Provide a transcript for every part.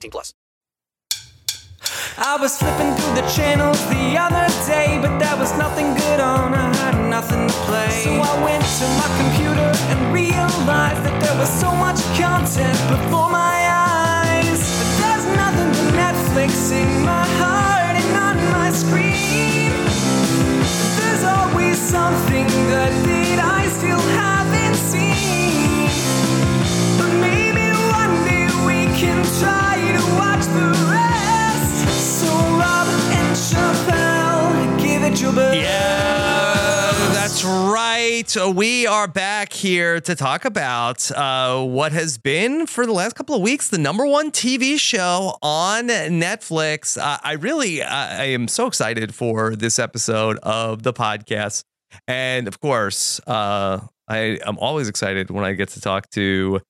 18 plus. I was flipping through the channels the other day, but there was nothing good on. I had nothing to play. So I went to my computer and realized that there was so much content before my eyes. But there's nothing but Netflix in my heart and on my screen. There's always something that, that I still haven't Yeah, that's right. We are back here to talk about uh, what has been for the last couple of weeks the number one TV show on Netflix. Uh, I really, I I am so excited for this episode of the podcast, and of course, uh, I am always excited when I get to talk to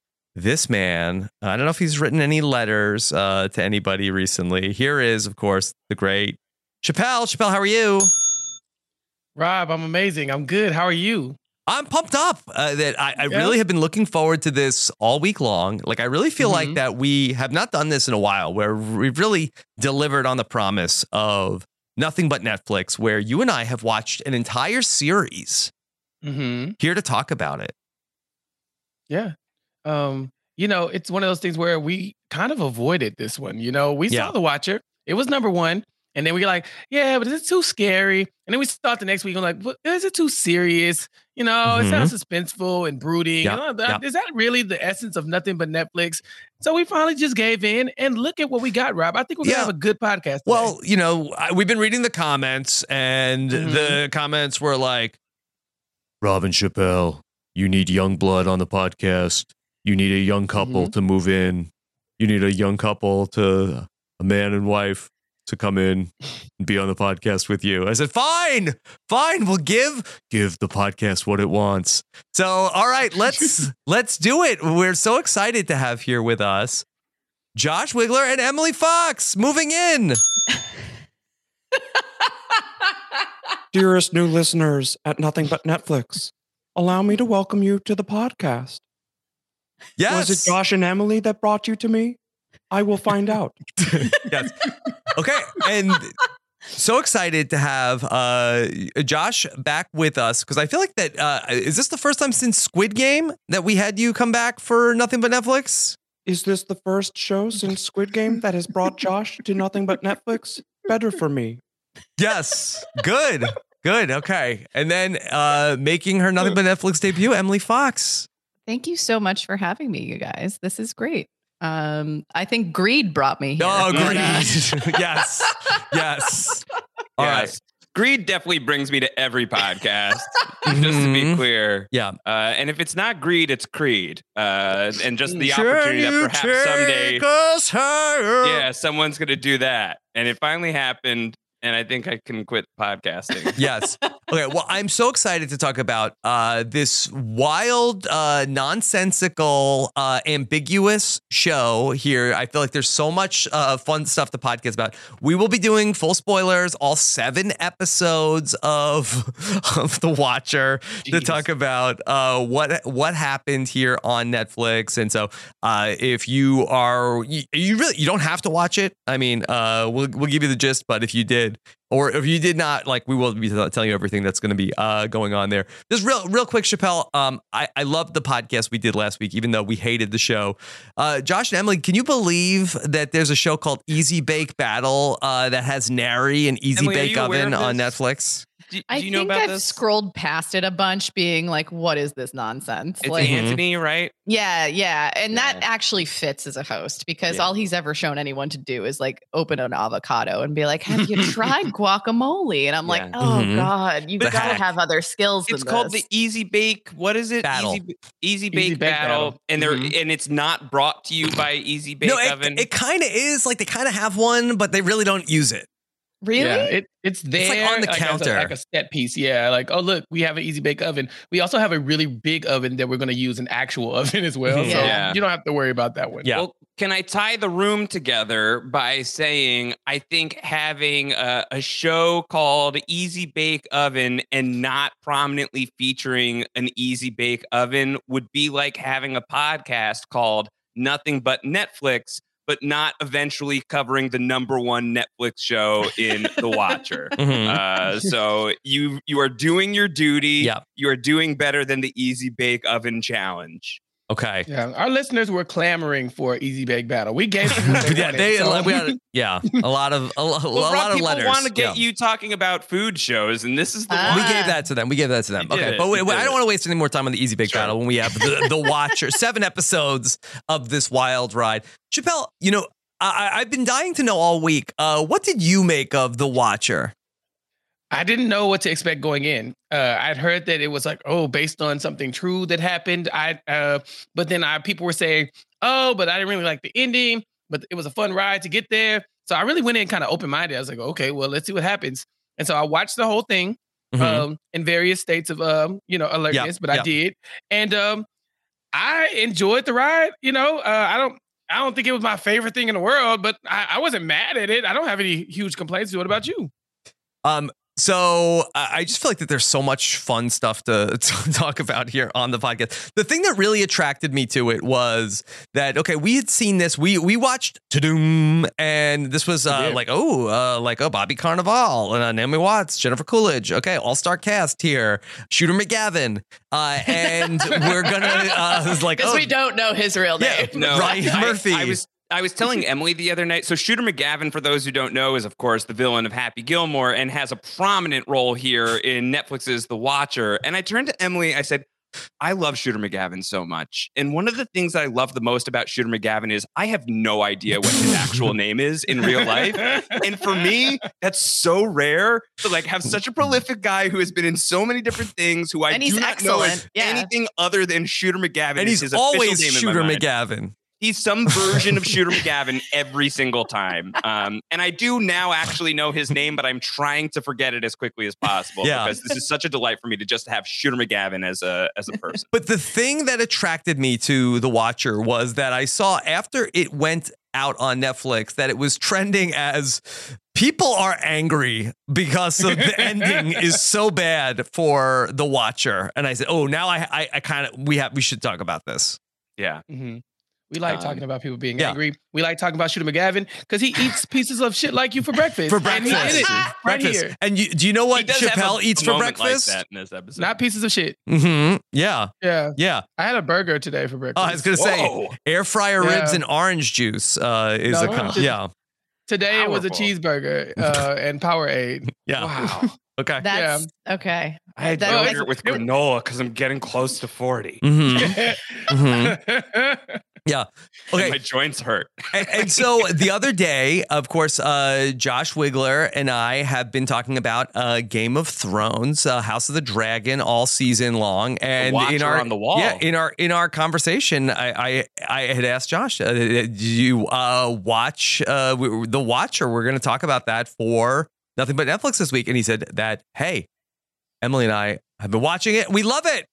this man. I don't know if he's written any letters uh, to anybody recently. Here is, of course, the great Chappelle. Chappelle, how are you? Rob, I'm amazing. I'm good. How are you? I'm pumped up uh, that I, I Yeah. really have been looking forward to this all week long. Like, I really feel like Mhm. that we have not done this in a while, where we've really delivered on the promise of nothing but Netflix, where you and I have watched an entire series Mm-hmm. here to talk about it. Yeah. Um, you know, it's one of those things where we kind of avoided this one. You know, we Yeah. saw The Watcher. It was number one. And then we were like, yeah, but is it too scary? And then we start the next week, we're like, is it too serious? You know, it sounds suspenseful and brooding. Yep, You know, that- yep. Is that really the essence of nothing but Netflix? So we finally just gave in and look at what we got, Rob. I think we're Yeah. have a good podcast. today. Well, you know, I- we've been reading the comments, and the comments were like, Robin Chappelle, you need young blood on the podcast. You need a young couple mm-hmm. to move in. You need a young couple to a man and wife to come in and be on the podcast with you. I said, fine, fine. We'll give give the podcast what it wants. So, all right, let's let's do it. We're so excited to have here with us Josh Wigler and Emily Fox moving in. Dearest new listeners at Nothing But Netflix, allow me to welcome you to the podcast. Yes. Was it Josh and Emily that brought you to me? I will find out. yes. Okay. And so excited to have uh, Josh back with us because I feel like that uh, is this the first time since Squid Game that we had you come back for nothing but Netflix? Is this the first show since Squid Game that has brought Josh to Nothing But Netflix? Better for me. Yes. Good. Good. Okay. And then uh, making her nothing but Netflix debut, Emily Fox. Thank you so much for having me, you guys. This is great. Um, I think greed brought me here. Oh, greed. uh, yes. Yes. All right. Yes. Greed definitely brings me to every podcast, just to be Mhm. clear. Yeah. Uh, and if it's not greed, it's creed. Uh, and just the Can opportunity you that perhaps someday, us higher? yeah, someone's going to do that. And it finally happened. And I think I can quit podcasting. Yes. Okay. Well, I'm so excited to talk about uh, this wild, uh, nonsensical, uh, ambiguous show here. I feel like there's so much uh, fun stuff to podcast about. We will be doing full spoilers, all seven episodes of of The Watcher to talk about uh, what what happened here on Netflix. And so, uh, if you are you, you really you don't have to watch it. I mean, uh, we'll we'll give you the gist, but if you did, or if you did not, like we will be telling you everything that's going to be uh, going on there. Just real, real quick, Chappelle. Um, I I loved the podcast we did last week, even though we hated the show. Uh, Josh and Emily, can you believe that there's a show called Easy Bake Battle uh, that has Nary and Easy Emily, Bake Oven on? Netflix? Do, do I you know think about I've this? scrolled past it a bunch, being like, "What is this nonsense?" It's like, Anthony, right? yeah, yeah, and that actually fits as a host because Yeah. all he's ever shown anyone to do is like open an avocado and be like, "Have you tried guacamole?" And I'm like, Yeah. "Oh Mhm. God, you've got to have other skills." It's than called this. the Easy Bake. What is it? Battle. Easy, Easy Bake, Bake Battle. Battle. And they're Mhm. and it's not brought to you by Easy Bake no, it, Oven. it kind of is. Like they kind of have one, but they really don't use it. Really. Yeah, it, it's there like on the as a- counter. like a set piece. Yeah, like oh look, we have an easy bake oven. We also have a really big oven that we're going to use an actual oven as well. Mhm. So Yeah. you don't have to worry about that one. Yeah. Well, can I tie the room together by saying I think having a, a show called Easy Bake Oven and not prominently featuring an Easy Bake Oven would be like having a podcast called Nothing But Netflix, but not eventually covering the number one Netflix show in The Watcher. Mhm. Uh, so you you are doing your duty. Yep. You are doing better than the Easy Bake Oven challenge. Okay. Yeah, our listeners were clamoring for Easy Bake Battle. We gave them they yeah, wanted, they, so- we had, yeah, a lot of a, lo- a Well, lot Rob, of people letters. want to get Yeah. you talking about food shows, and this is the Ah. We gave that to them. We gave that to them. You Okay, but wait, wait, I don't want to waste any more time on the Easy Bake Sure. Battle when we have the, the Watcher seven episodes of this wild ride. Chappelle, you know, I, I- I've been dying to know all week. Uh, what did you make of the Watcher? I didn't know what to expect going in. Uh, I'd heard that it was like, oh, based on something true that happened. I, uh, but then I, people were saying, oh, but I didn't really like the ending. But it was a fun ride to get there. So I really went in kind of open minded. I was like, okay, well, let's see what happens. And so I watched the whole thing Mhm. um, in various states of, um, you know, alertness. but yeah. I did, and um, I enjoyed the ride. You know, uh, I don't. I don't think it was my favorite thing in the world, but I, I wasn't mad at it. I don't have any huge complaints. What about you? Um, so I just feel like that there's so much fun stuff to, to talk about here on the podcast. The thing that really attracted me to it was that okay, we had seen this. We we watched Tadoom, and this was uh, like oh, uh, like oh, Bobby Cannavale and uh, Naomi Watts, Jennifer Coolidge. Okay, all star cast here. Shooter McGavin, uh, and we're gonna uh, like because oh, we don't know his real name. yeah, No, Ryan I- Murphy. I, was I was telling Emily the other night. So Shooter McGavin, for those who don't know, is of course the villain of Happy Gilmore and has a prominent role here in Netflix's The Watcher. And I turned to Emily. I said. I love Shooter McGavin so much. And one of the things that I love the most about Shooter McGavin is I have no idea what his actual name is in real life. And for me, that's so rare to like have such a prolific guy who has been in so many different things who I And do not know excellent, yeah. anything other than Shooter McGavin. and is he's his official always name in my Shooter. McGavin. He's some version of Shooter McGavin every single time. Um, and I do now actually know his name, but I'm trying to forget it as quickly as possible Yeah. because this is such a delight for me to just have Shooter McGavin as a as a person. But the thing that attracted me to The Watcher was that I saw after it went out on Netflix that it was trending as people are angry because of the ending is so bad for The Watcher. And I said, "Oh, now I I, I kind of we have we should talk about this." Yeah. hmm We like Um, talking about people being yeah. angry. We like talking about Shooter McGavin because he eats pieces of shit like you for breakfast. For And he breakfast. right breakfast. here. And you, do you know what He does Chappelle a- eats a for breakfast? Like that in this episode. Not pieces of shit. Mm-hmm. Yeah. Yeah. Yeah. I had a burger today for breakfast. Oh, I was gonna say air fryer ribs Yeah. and orange juice uh, is No, a con- just- yeah Today it was a cheeseburger uh, and Powerade. yeah Wow. okay That's okay. I had That- yogurt with granola because I'm getting close to 40. hmm hmm Yeah. Okay. My joints hurt. and, and so the other day, of course, uh, Josh Wigler and I have been talking about uh, Game of Thrones, uh, House of the Dragon, all season long. And in our on the wall. yeah, in our in our conversation, I I, I had asked Josh, uh, "Did you uh, watch uh, the Watcher?" We're going to talk about that for nothing but Netflix this week, and he said that, "Hey, Emily and I have been watching it. We love it."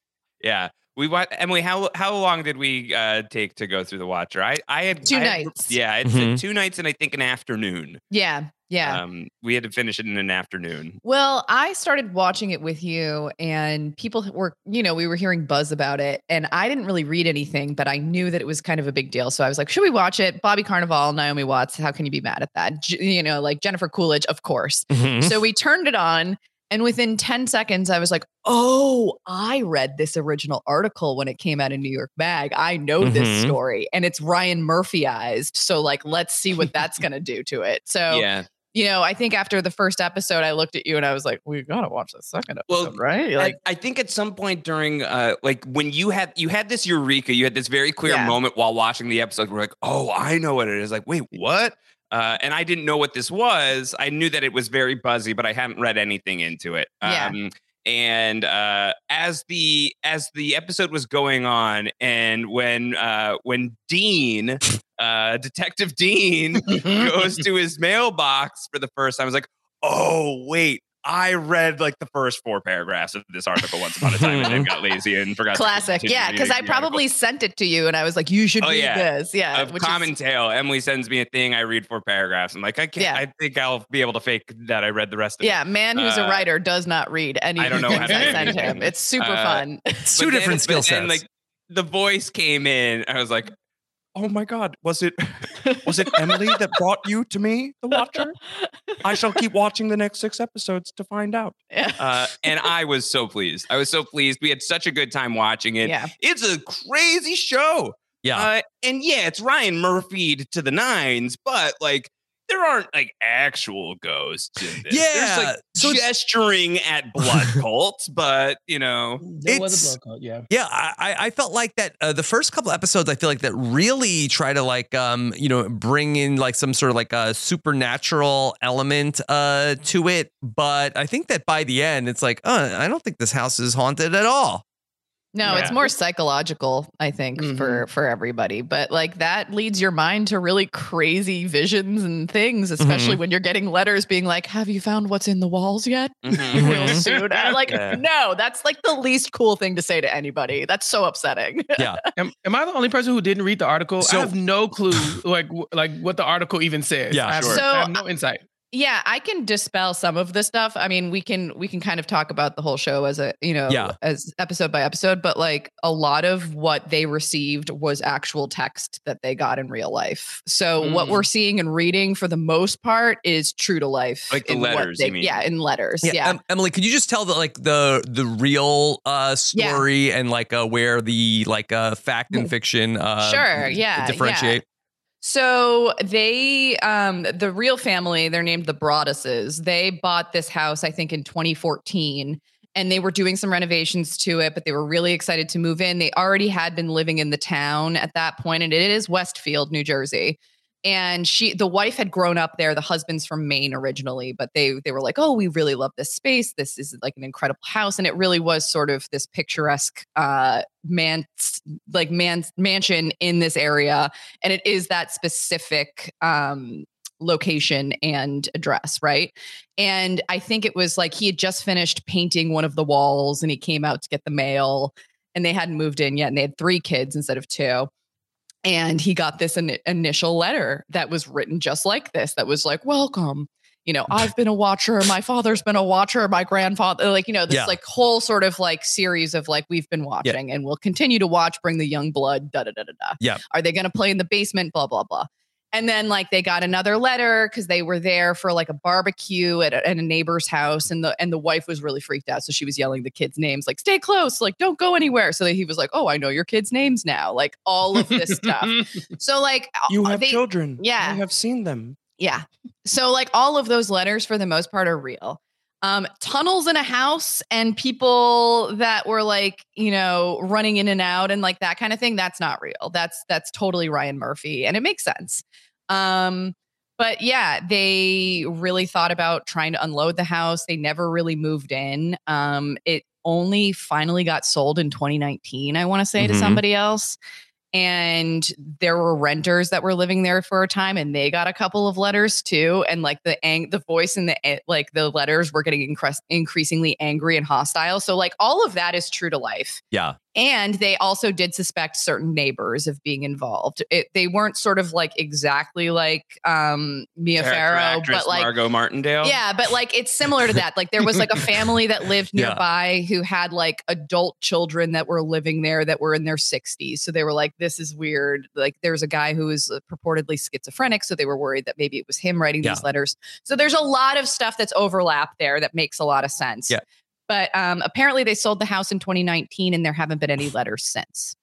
Yeah. We wa- Emily, how how long did we uh, take to go through the Watcher? I I had Two I had- nights. yeah, it's Mhm. two nights and I think an afternoon. Yeah. Yeah. Um, we had to finish it in an afternoon. Well, I started watching it with you, and people were, you know, we were hearing buzz about it, and I didn't really read anything, but I knew that it was kind of a big deal. So I was like, should we watch it? Bobby Cannavale, Naomi Watts, how can you be mad at that? J- you know, like Jennifer Coolidge, of course. Mhm. So we turned it on, and within 10 seconds, I was like, oh, I read this original article when it came out in New York Mag. I know this Mhm. story, and it's Ryan Murphyized. So, like, let's see what that's going to do to it. So, yeah. you know, I think after the first episode, I looked at you and I was like, we gotta watch the second episode, well, right? I- Like, I, think at some point during uh like when you had you had this eureka, you had this very clear Yeah. moment while watching the episode. We're like, oh, I know what it is. Like, wait, what? Uh, and I didn't know what this was. I knew that it was very buzzy, but I hadn't read anything into it. Yeah. Um, and uh, as the as the episode was going on, and when uh, when Dean, uh, Detective Dean, goes to his mailbox for the first time, I was like, oh wait, I read like the first four paragraphs of this article once upon a time, and then got lazy and forgot. to classic. continue Yeah. Cause I the article. probably sent it to you and I was like, you should Oh, read yeah. this. Yeah. of which is- Common Tale. Emily sends me a thing. I read four paragraphs. I'm like, I can't. Yeah. I think I'll be able to fake that I read the rest of it. yeah. Man who's a Uh, writer does not read any I don't know how to I do send him. It's super Uh, fun. It's two But then- different skill but then, sets. Like the voice came in. I was like, Oh my God, was it was it Emily that brought you to me, the Watcher? I shall keep watching the next six episodes to find out. uh, and I was so pleased. I was so pleased. We had such a good time watching it. Yeah. It's a crazy show. yeah. Uh, and yeah, it's Ryan Murphy to the nines, but like there aren't like actual ghosts in this. Yeah, There's like so gesturing at blood cults, but you know, There was a blood cult, yeah. Yeah, I, I- I felt like that uh, the first couple episodes. I feel like that really try to like um you know bring in like some sort of like a supernatural element uh to it, but I think that by the end it's like uh, I don't think this house is haunted at all. No, it's more psychological, I think, for for everybody. But like that leads your mind to really crazy visions and things, especially Mm-hmm. when you're getting letters being like, "Have you found what's in the walls yet?" Mhm. Real soon. I'm like, Yeah. no, that's like the least cool thing to say to anybody. That's so upsetting. Yeah, Am, am I the only person who didn't read the article? So- I have no clue, like w- like what the article even says. Yeah, I have, sure. So, I have no insight. Yeah, I can dispel some of the stuff. I mean, we can we can kind of talk about the whole show as a you know Yeah. as episode by episode, but like a lot of what they received was actual text that they got in real life. So what Mm. we're seeing and reading for the most part is true to life. Like the in letters, they- you mean? Yeah, in letters. yeah. Yeah. Em- Emily, could you just tell the like the the real uh Yeah. story and like uh where the like uh fact and fiction uh Sure, yeah, yeah. differentiate? So they, um, the real family, they're named the Broadduses. They bought this house, I think, in 2014, and they were doing some renovations to it, but they were really excited to move in. They already had been living in the town at that point, and it is Westfield, New Jersey. And she, the wife, had grown up there. The husband's from Maine originally, but they they were like, "Oh, we really love this space. This is like an incredible house." And it really was sort of this picturesque uh, man, like man mansion in this area and it is that specific um location and address right? And i think it was like he had just finished painting one of the walls and he came out to get the mail and they hadn't moved in yet and they had three kids instead of two. And he got this ini initial letter that was written just like this that was like welcome you know i've been a watcher my father's been a watcher my grandfather like you know this Yeah. like whole sort of like series of like we've been watching and we'll continue to watch bring the young blood da da da da da Yeah. are they going to play in the basement blah blah blah and then like they got another letter because they were there for like a barbecue at a, at a neighbor's house and the and the wife was really freaked out so she was yelling the kids names like stay close like don't go anywhere so that he was like oh i know your kids names now like all of this stuff so like You uh, have they- children. yeah I have seen them. Yeah. So like all of those letters for the most part are real. Um, tunnels in a house and people that were like, you know, running in and out and like that kind of thing. That's not real. That's that's totally Ryan Murphy, and it makes sense. Um, but yeah, they really thought about trying to unload the house. They never really moved in. Um, it only finally got sold in 2019, I want to say, to Mhm. somebody else. And there were renters that were living there for a time, and they got a couple of letters too. And like the ang- the voice and the eh, like the letters were getting incre- increasingly angry and hostile. So like all of that is true to life. Yeah. And they also did suspect certain neighbors of being involved. It, they weren't sort of like exactly like um, Mia Farrow, but like Margo Martindale. yeah, but like it's similar to that. Like there was like a family that lived Yeah. nearby who had like adult children that were living there that were in their 60s. So they were like, this is weird. Like there's a guy who is uh, purportedly schizophrenic. So they were worried that maybe it was him writing these letters. So there's a lot of stuff that's overlap there that makes a lot of sense. Yeah. But um, apparently they sold the house in 2019 and there haven't been any letters since.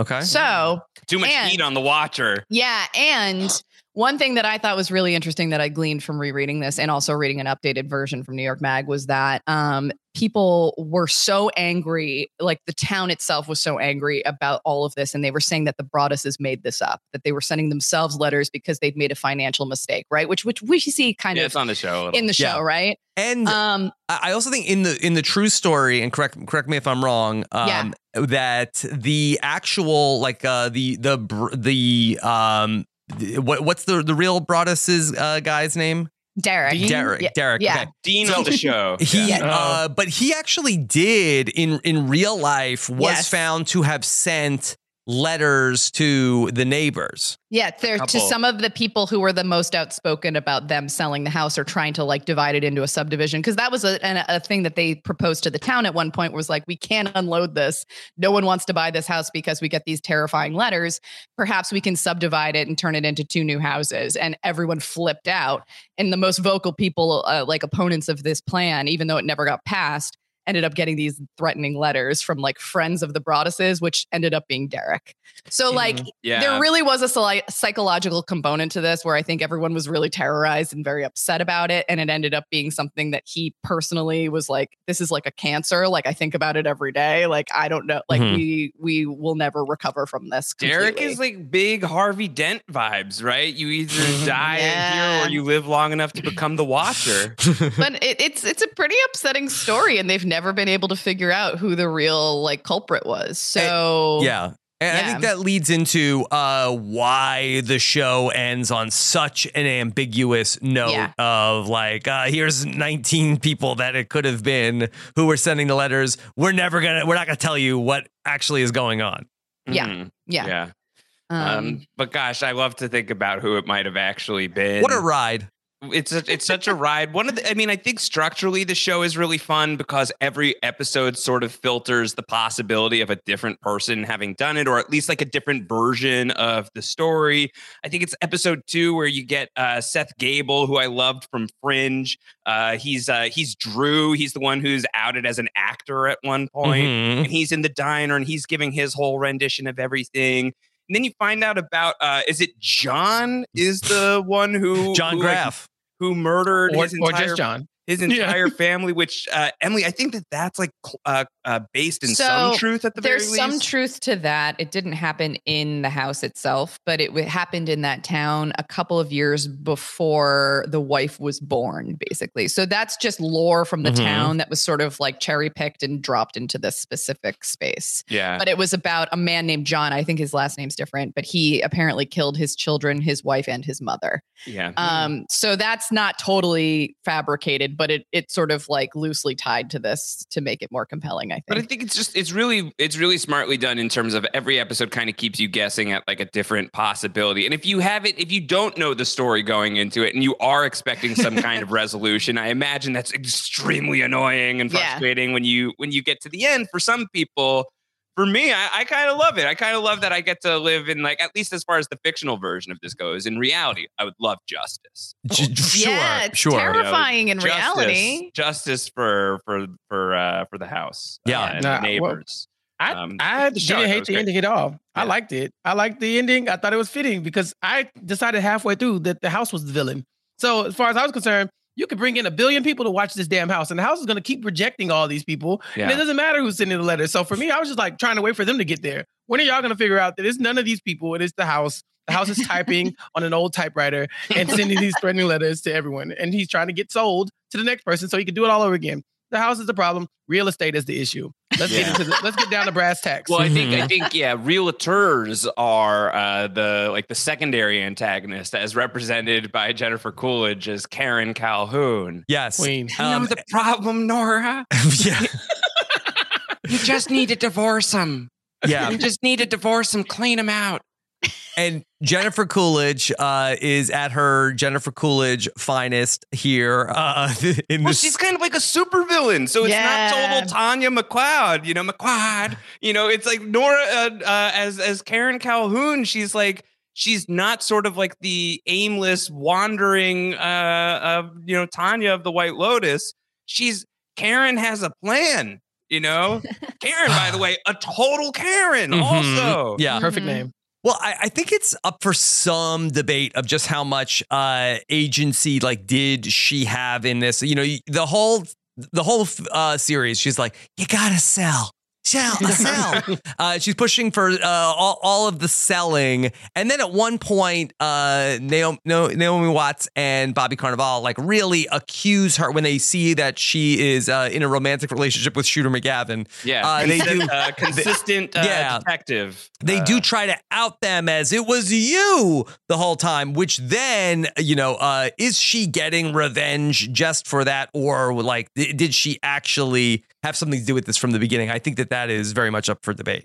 Okay. So Too much and- heat on the watcher. yeah. And one thing that I thought was really interesting that I gleaned from rereading this and also reading an updated version from New York Mag was that um, people were so angry, like the town itself was so angry about all of this. And they were saying that the Broadduses made this up, that they were sending themselves letters because they'd made a financial mistake, right? Which which we see kind Yeah, of it's on the show. in the show, Yeah. right? And um, I I also think in the in the true story, and correct correct me if I'm wrong, um, that the actual like uh, the the br- the um the- what what's the the real Broaddus's uh, guy's name? Derek. Derek. Yeah. Derek. Yeah. Okay. Dean So on the show. He, Yeah. uh, but he actually did in in real life was Yes. found to have sent letters to the neighbors. Yeah, there to some of the people who were the most outspoken about them selling the house or trying to like divide it into a subdivision because that was a, an- a thing that they proposed to the town at one point was like we can't unload this. No one wants to buy this house because we get these terrifying letters. Perhaps we can subdivide it and turn it into two new houses. And everyone flipped out. And the most vocal people, uh, like opponents of this plan, even though it never got passed, ended up getting these threatening letters from like friends of the Broadduses, which ended up being Derek. So like Yeah. there really was a psy- psychological component to this where I think everyone was really terrorized and very upset about it. And it ended up being something that he personally was like, this is like a cancer. Like I think about it every day. Like I don't know. Like Mhm. we we will never recover from this. Derek is like big Harvey Dent vibes, right? You either die Yeah. here or you live long enough to become the Watcher. but it, it's it's a pretty upsetting story, and they've never been able to figure out who the real like culprit was. So Yeah. And I think that leads into uh, why the show ends on such an ambiguous note Yeah. of like, uh, here's 19 people that it could have been who were sending the letters. We're never gonna, we're not gonna tell you what actually is going on. Yeah. Mhm. Yeah. Yeah. Um, Um, but gosh, I love to think about who it might have actually been. What a ride! It's a, it's such a ride. One of the, I mean, I think structurally the show is really fun because every episode sort of filters the possibility of a different person having done it, or at least like a different version of the story. I think it's episode two where you get uh, Seth Gabel, who I loved from Fringe. Uh, he's uh, he's Drew. He's the one who's outed as an actor at one point, Mhm. and he's in the diner and he's giving his whole rendition of everything. And then you find out about uh, is it John is the one who John who, Graff. Who murdered Or- his or entire just John. his Yeah. entire family. Which uh, Emily, I think that that's like uh, uh, based in some truth at the very there's least. some truth to that. It didn't happen in the house itself, but it w- happened in that town a couple of years before the wife was born, basically. So that's just lore from the Mm-hmm. Mhm. town that was sort of like cherry picked and dropped into this specific space. yeah, But it was about a man named John. I think his last name's different, but he apparently killed his children, his wife, and his mother. yeah. Um, so that's not totally fabricated, but it it's sort of like loosely tied to this to make it more compelling. I think. But I think it's just it's really it's really smartly done in terms of every episode kind of keeps you guessing at like a different possibility. And if you have it, if you don't know the story going into it and you are expecting some kind of resolution, I imagine that's extremely annoying and Yeah. frustrating when you when you get to the end for some people. For me, I, I kind of love it. I kind of love that I get to live in like at least as far as the fictional version of this goes. In reality, I would love justice. J- sure, yeah, it's sure. terrifying in Justice- reality. justice for for for uh for the house, Yeah. uh, and Nah, the well, neighbors. I, Um, I the show, I didn't thought hate the great. ending at all. I liked it. I liked the ending. I thought it was fitting because I decided halfway through that the house was the villain. So as far as I was concerned, you could bring in a billion people to watch this damn house, and the house is going to keep rejecting all these people. And it doesn't matter who's sending the letters. So for me, I was just like trying to wait for them to get there. When are y'all going to figure out that it's none of these people? It is the house. The house is typing on an old typewriter and sending these threatening letters to everyone. And he's trying to get sold to the next person so he can do it all over again. The house is the problem. Real estate is the issue. Let's Yeah. get into the, let's get down to brass tacks. Well, I think I think yeah, realtors are uh, the like the secondary antagonist, as represented by Jennifer Coolidge as Karen Calhoun. Yes, Queen. You know the problem, Nora. yeah, You just need to divorce him. yeah. You just need to divorce him, clean him out. And Jennifer Coolidge uh, is at her Jennifer Coolidge finest here uh, in Well, this. she's kind of like a supervillain, so it's Yeah. not total Tanya McQuoid. You know, McQuoid. You know, it's like Nora uh, uh, as as Karen Calhoun. She's like she's not sort of like the aimless wandering uh, of you know Tanya of the White Lotus. She's Karen has a plan. You know, Karen, by the way, a total Karen. Mhm. Also, yeah. Perfect name. Well, I, I think it's up for some debate of just how much uh, agency like did she have in this. You know, the whole the whole uh, series. She's like, you gotta sell. Sell, sell. uh, she's pushing for uh, all, all of the selling, and then at one point, uh, Naomi, Naomi Watts and Bobby Cannavale like really accuse her when they see that she is uh, in a romantic relationship with Shooter McGavin. yeah, uh, they do uh, consistent uh, Yeah. detective. they Uh, do try to out them as it was you the whole time which then you know uh is she getting revenge just for that or like th- did she actually have something to do with this from the beginning i think that that is very much up for debate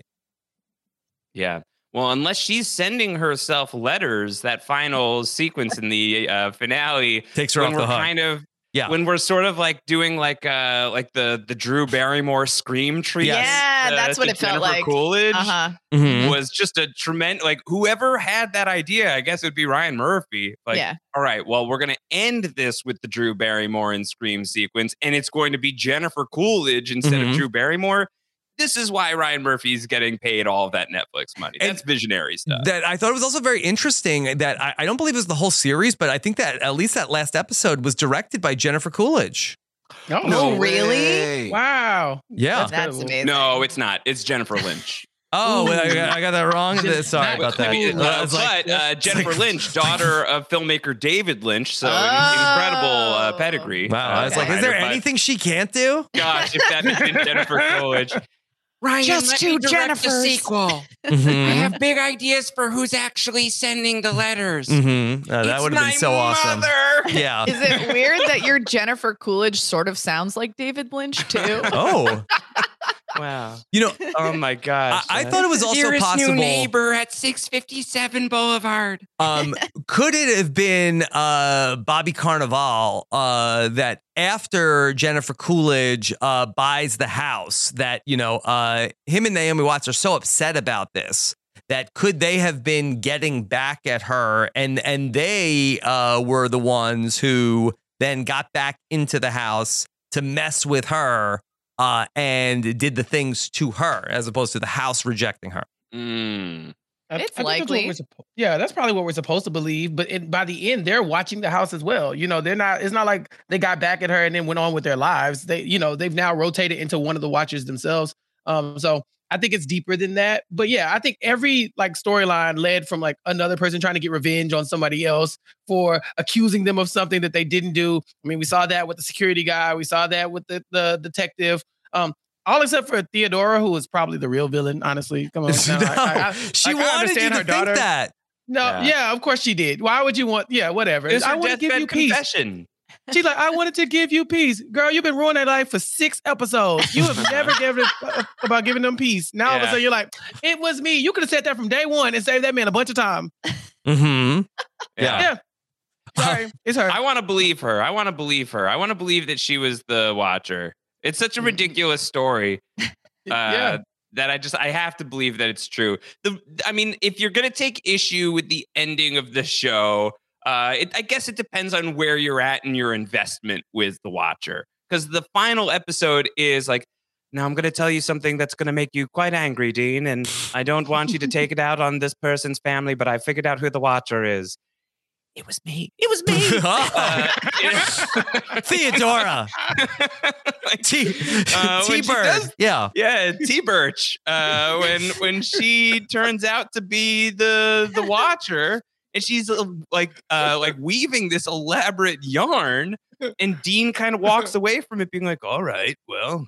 Yeah. Well, unless she's sending herself letters, that final sequence in the uh, finale Takes her off the hook. kind of Yeah. when we're sort of like doing like uh like the the Drew Barrymore scream tree. Yeah, that's what it felt like. Coolidge Uh-huh. Mhm. was just a tremendous like whoever had that idea. I guess it would be Ryan Murphy. Like, Yeah. all right, well, we're gonna end this with the Drew Barrymore and scream sequence, and it's going to be Jennifer Coolidge instead Mhm. of Drew Barrymore. This is why Ryan Murphy's getting paid all of that Netflix money. That's visionary stuff. that i thought it was also very interesting that I, I don't believe it was the whole series but i think that at least that last episode was directed by jennifer coolidge No, Oh, really? way. Wow. yeah That's That's amazing. No, it's not. It's Jennifer Lynch. oh wait, I, got, I got that wrong Just sorry not about that I mean, Uh, like- but uh, Jennifer Lynch, daughter of filmmaker David Lynch, so Oh. incredible uh, pedigree. wow Uh, i was like is there by- anything she can't do Gosh, if that had been Jennifer Coolidge. Ryan, Just let two me direct the Jennifers. sequel. I Mhm. have big ideas for who's actually sending the letters. Mhm. Uh, that would have been so awesome yeah Is it weird that your Jennifer Coolidge sort of sounds like David Lynch too? oh Wow. you know Oh my gosh. I, I thought it was also possible. New neighbor at 657 Boulevard. Um, could it have been uh, Bobby Cannavale uh, that after Jennifer Coolidge uh, buys the house, that you know uh, him and Naomi Watts are so upset about this that could they have been getting back at her, and and they uh, were the ones who then got back into the house to mess with her. Uh, and did the things to her as opposed to the house rejecting her. Mm. I- It's I think that's likely. suppo- yeah, that's probably what we're supposed to believe. But it, by the end, they're watching the house as well. You know, they're not. It's not like they got back at her and then went on with their lives. They, you know, they've now rotated into one of the watchers themselves. Um, so I think it's deeper than that. But yeah, I think every like storyline led from like another person trying to get revenge on somebody else for accusing them of something that they didn't do. I mean, we saw that with the security guy. We saw that with the the detective. Um, all except for Theodora, who is probably the real villain. Honestly, come on. now, I- I- I- she like, I wanted you to her think daughter. that. No, Yeah. yeah. of course she did. Why would you want? Yeah, whatever. It's I want to give deathbed you peace. She's like, I wanted to give you peace, girl. You've been ruining their life for six episodes. You have never given a, about giving them peace. Now all of a sudden you're like, it was me. You could have said that from day one and saved that man a bunch of time. Mm-hmm. Yeah. Yeah. Sorry, it's her. I want to believe her. I want to believe her. I want to believe that she was the watcher. It's such a ridiculous story. Uh, Yeah. That I just I have to believe that it's true. The I mean, if you're gonna take issue with the ending of the show, uh, it, I guess it depends on where you're at in your investment with the watcher. Because the final episode is like, now I'm gonna tell you something that's gonna make you quite angry, Dean, and I don't want you to take it out on this person's family, but I figured out who the watcher is. It was me. It was me. Uh, Theodora. T Uh, when she T-Bird. does- Yeah. Yeah, T Birch. Uh, when when she turns out to be the the Watcher, and she's uh, like uh, like weaving this elaborate yarn, and Dean kind of walks away from it, being like, "All right, well."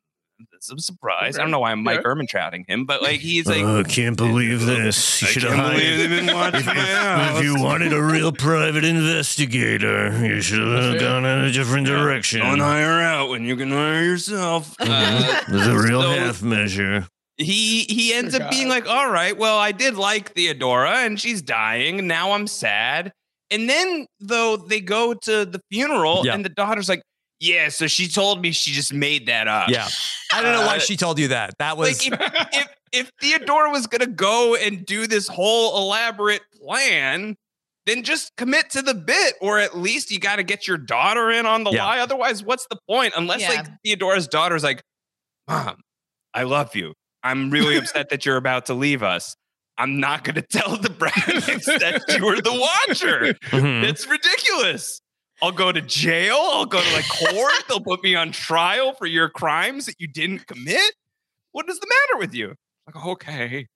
That's a surprise. I don't know why I'm Mike Yeah. Ehrmantrauting him, but like he's like, Oh, I can't believe this. You I should can't have hired. believe they've been watching my. If you wanted a real private investigator, you should have gone in a different direction. Don't hire out when you can hire yourself. Uh, Mhm. A real so- half measure. he he ends up being like, all right, well, I did like Theodora and she's dying. Now I'm sad. And then though they go to the funeral Yeah. and the daughter's like, yeah, so she told me she just made that up. Yeah. I don't know why Uh, she told you that. That was like if, if if Theodora was gonna go and do this whole elaborate plan, then just commit to the bit, or at least you got to get your daughter in on the Yeah. lie. Otherwise, what's the point? Unless Yeah. like Theodora's daughter's like, Mom, I love you. I'm really upset that you're about to leave us. I'm not gonna tell the Brannocks that you were the Watcher. Mhm. It's ridiculous. I'll go to jail. I'll go to like court. They'll put me on trial for your crimes that you didn't commit. What is the matter with you? Like, okay.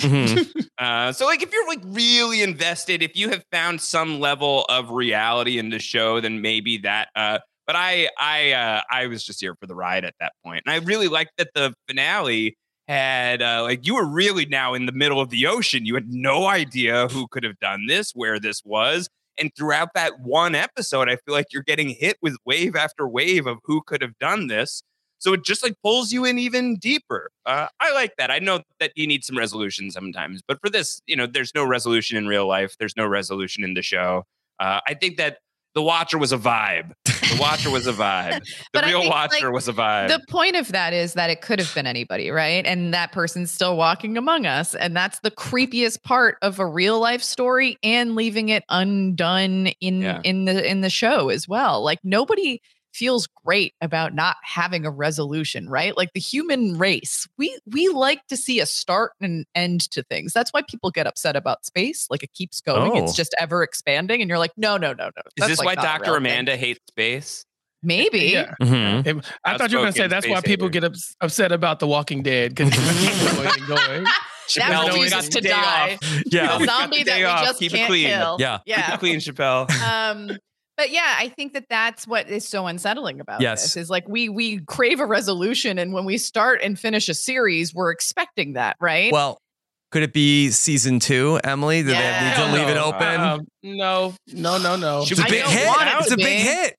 Mhm. Uh, so, like, if you're like really invested, if you have found some level of reality in the show, then maybe that. Uh, but I, I, uh, I was just here for the ride at that point, and I really liked that the finale had uh, like you were really now in the middle of the ocean. You had no idea who could have done this, where this was, and throughout that one episode, I feel like you're getting hit with wave after wave of who could have done this. So it just like pulls you in even deeper. Uh, I like that. I know that you need some resolution sometimes, but for this, you know, there's no resolution in real life. There's no resolution in the show. Uh, I think that the Watcher was a vibe. The Watcher was a vibe. The real think, Watcher like, was a vibe. The point of that is that it could have been anybody, right? And that person's still walking among us. And that's the creepiest part of a real life story and leaving it undone in Yeah. in the in the show as well. Like nobody feels great about not having a resolution, right? Like the human race, we we like to see a start and end to things. That's why people get upset about space. Like it keeps going. Oh. It's just ever expanding. And you're like, no, no, no, no. Is this like why Dr. real thing. Amanda hates space? Maybe. Yeah. Mhm. If- I thought you were going to say that's why people hater. get ups- upset about The Walking Dead because it keeps going and going. Chappelle, we refuses to die. off. Yeah. A zombie the that day we off. just Keep it can't clean. kill. Yeah. Keep Yeah. it clean, Chappelle. um but yeah i think that that's what is so unsettling about Yes. this is like we we crave a resolution and when we start and finish a series we're expecting that right Well, could it be season two, Emily? Do they need to Yeah. leave it open? um, no, no, no, no. It's a big hit. want it It's a big hit.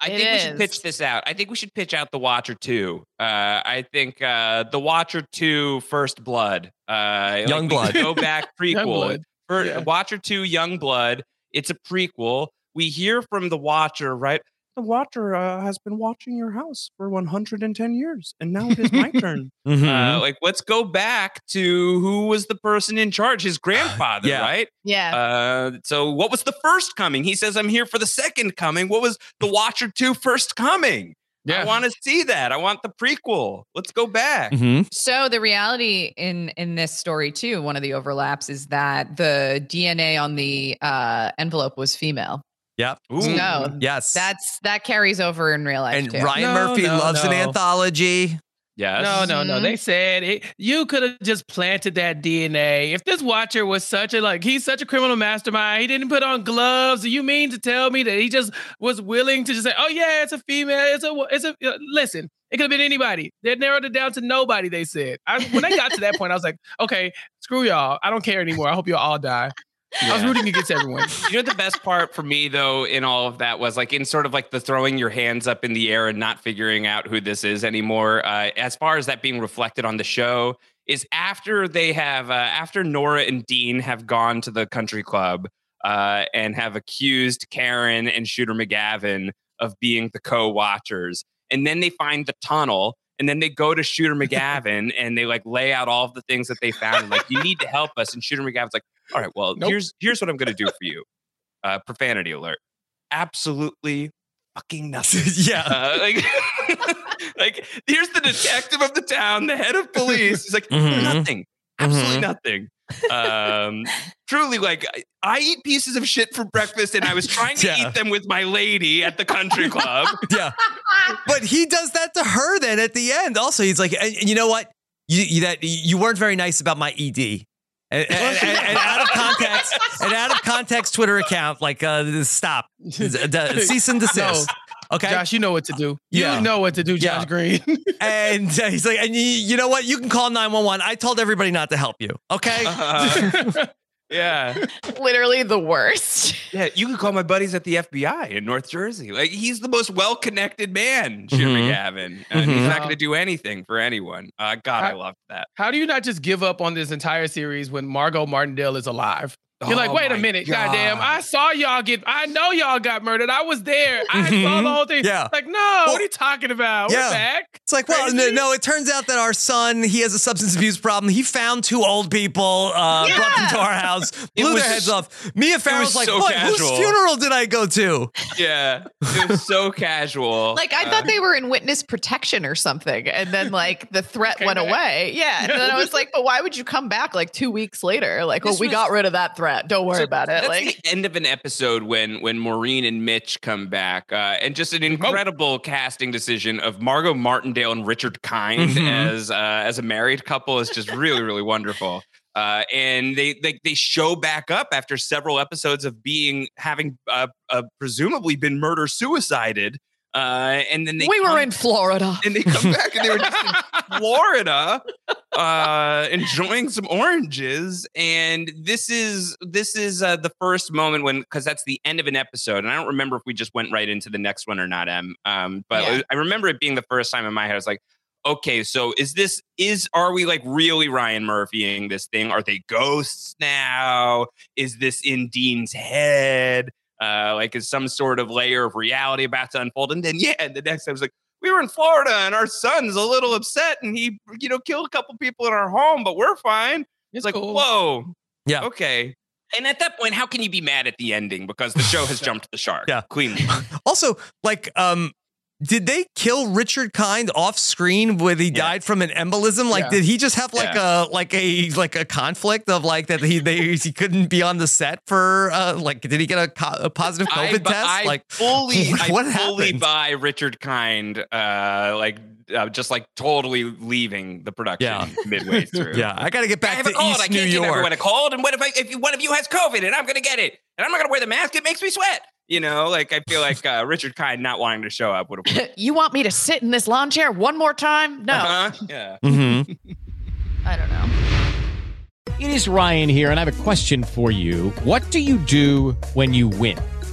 I It think we should pitch this out. I think we should pitch out The Watcher 2. Uh, I think uh, The Watcher 2 First Blood. Uh, Young we Blood. Go back prequel. Youngblood. For Yeah. Watcher 2 Young Blood. It's a prequel. We hear from The Watcher, right? The Watcher uh, has been watching your house for 110 years, and now it is my turn. Mhm. Uh, like, let's go back to who was the person in charge, his grandfather, Yeah. right? yeah Uh, so what was the first coming? He says, I'm here for the second coming. What was the Watcher 2 first coming? Yeah. I want to see that. I want the prequel. Let's go back. Mhm. so the reality in in this story too one of the overlaps is that the dna on the uh envelope was female Yep. Ooh. so Yes. that's that carries over in real life and too. Ryan No, Murphy no, loves an anthology. Yes. No, no, no. They said it, you could have just planted that DNA. If this watcher was such a like, he's such a criminal mastermind. He didn't put on gloves. Do you mean to tell me that he just was willing to just say, "Oh yeah, it's a female. It's a, it's a." uh, listen, it could have been anybody. They narrowed it down to nobody. They said. I, when they got to that point, I was like, okay, screw y'all. I don't care anymore. I hope you all die. I was rooting against everyone. You know the best part for me though in all of that was like in sort of like the throwing your hands up in the air and not figuring out who this is anymore. Uh, as far as that being reflected on the show is after they have uh, after Nora and Dean have gone to the country club uh, and have accused Karen and Shooter McGavin of being the co-watchers, and then they find the tunnel. And then they go to Shooter McGavin and they like lay out all of the things that they found. And like, you need to help us. And Shooter McGavin's like, all right, well, Nope. here's here's what I'm gonna do for you. Uh, profanity alert. Absolutely fucking nothing. yeah. Uh, like, like here's the detective of the town, the head of police. He's like, Mhm. nothing. Absolutely Mhm. nothing. Um, truly, like I- eat pieces of shit for breakfast, and I was trying to Yeah. eat them with my lady at the country club. yeah. But he does that to her then at the end. Also, he's like, and, and you know what? You, you that you weren't very nice about my ED. And, and- and- and out of context, an out of context Twitter account, like uh, stop, The- cease and desist. Okay, Josh, you know what to do. You Yeah. know what to do, Josh Yeah. Green. and uh, he's like, and you, you know what? You can call nine one one. I told everybody not to help you. Okay. Uh, yeah, Literally the worst. yeah. You can call my buddies at the FBI in North Jersey. Like he's the most well-connected man, Jim Mhm. McGavin, and he's Mhm. not going to do anything for anyone. Uh, God, I I- loved that. How do you not just give up on this entire series when Margo Martindale is alive? You're like, Oh wait a minute, God. goddamn! I saw y'all get. I know y'all got murdered. I was there. I saw the whole thing. Yeah. Like, no, what are you talking about? Yeah. We're back. It's like, well, no, no, it turns out that our son, he has a substance abuse problem. He found two old people, uh, brought them to our house, blew was- their heads off. Mia Farrow's was like, so what? casual. Whose funeral did I go to? Yeah, it was so casual. Like I Uh, thought they were in witness protection or something, and then like the threat went back. away. Yeah, and then I was like, but why would you come back like two weeks later? Like, well, we was- got rid of that threat. Don't worry So about it. That's Like, the end of an episode when when Maureen and Mitch come back, uh, and just an incredible casting decision of Margo Martindale and Richard Kind Mhm. as uh, as a married couple is just really really wonderful. Uh, and they, they they show back up after several episodes of being having uh, uh, presumably been murder suicided. Uh, and then they we were in Florida. and they come back and they were just in Florida uh enjoying some oranges. And this is this is uh, the first moment when because that's the end of an episode. And i don't remember if we just went right into the next one or not em. Um but Yeah. i remember it being the first time in my head i was like okay so is this is are we like really ryan murphying this thing? Are they ghosts now? Is this in dean's head uh like is some sort of layer of reality about to unfold and then yeah and the next i was like we were in Florida and our son's a little upset and he, you know, killed a couple people in our home, but we're fine. It's like, cool. whoa. Yeah. Okay. And at that point, how can you be mad at the ending? Because the show has jumped the shark. Yeah. Queen. Also, like, um, did they kill Richard Kind off screen when he died from an embolism? Like, Yeah. did he just have like a like a like a conflict of like that he they, he couldn't be on the set for uh like did he get a, co- a positive COVID bu- test? I like, fully, I what fully buy Richard Kind, uh, like, uh, just like totally leaving the production Yeah. midway through. Yeah, I got to get I back have to a cold. East I can't give everyone York. a cold. And what if I, if one of you has COVID and I'm going to get it and I'm not going to wear the mask? It makes me sweat. You know, like I feel like uh, Richard Kind not wanting to show up would have. you want me to sit in this lawn chair one more time? No, Uh-huh. Yeah. Mhm. I don't know. It is Ryan here, and I have a question for you. What do you do when you win?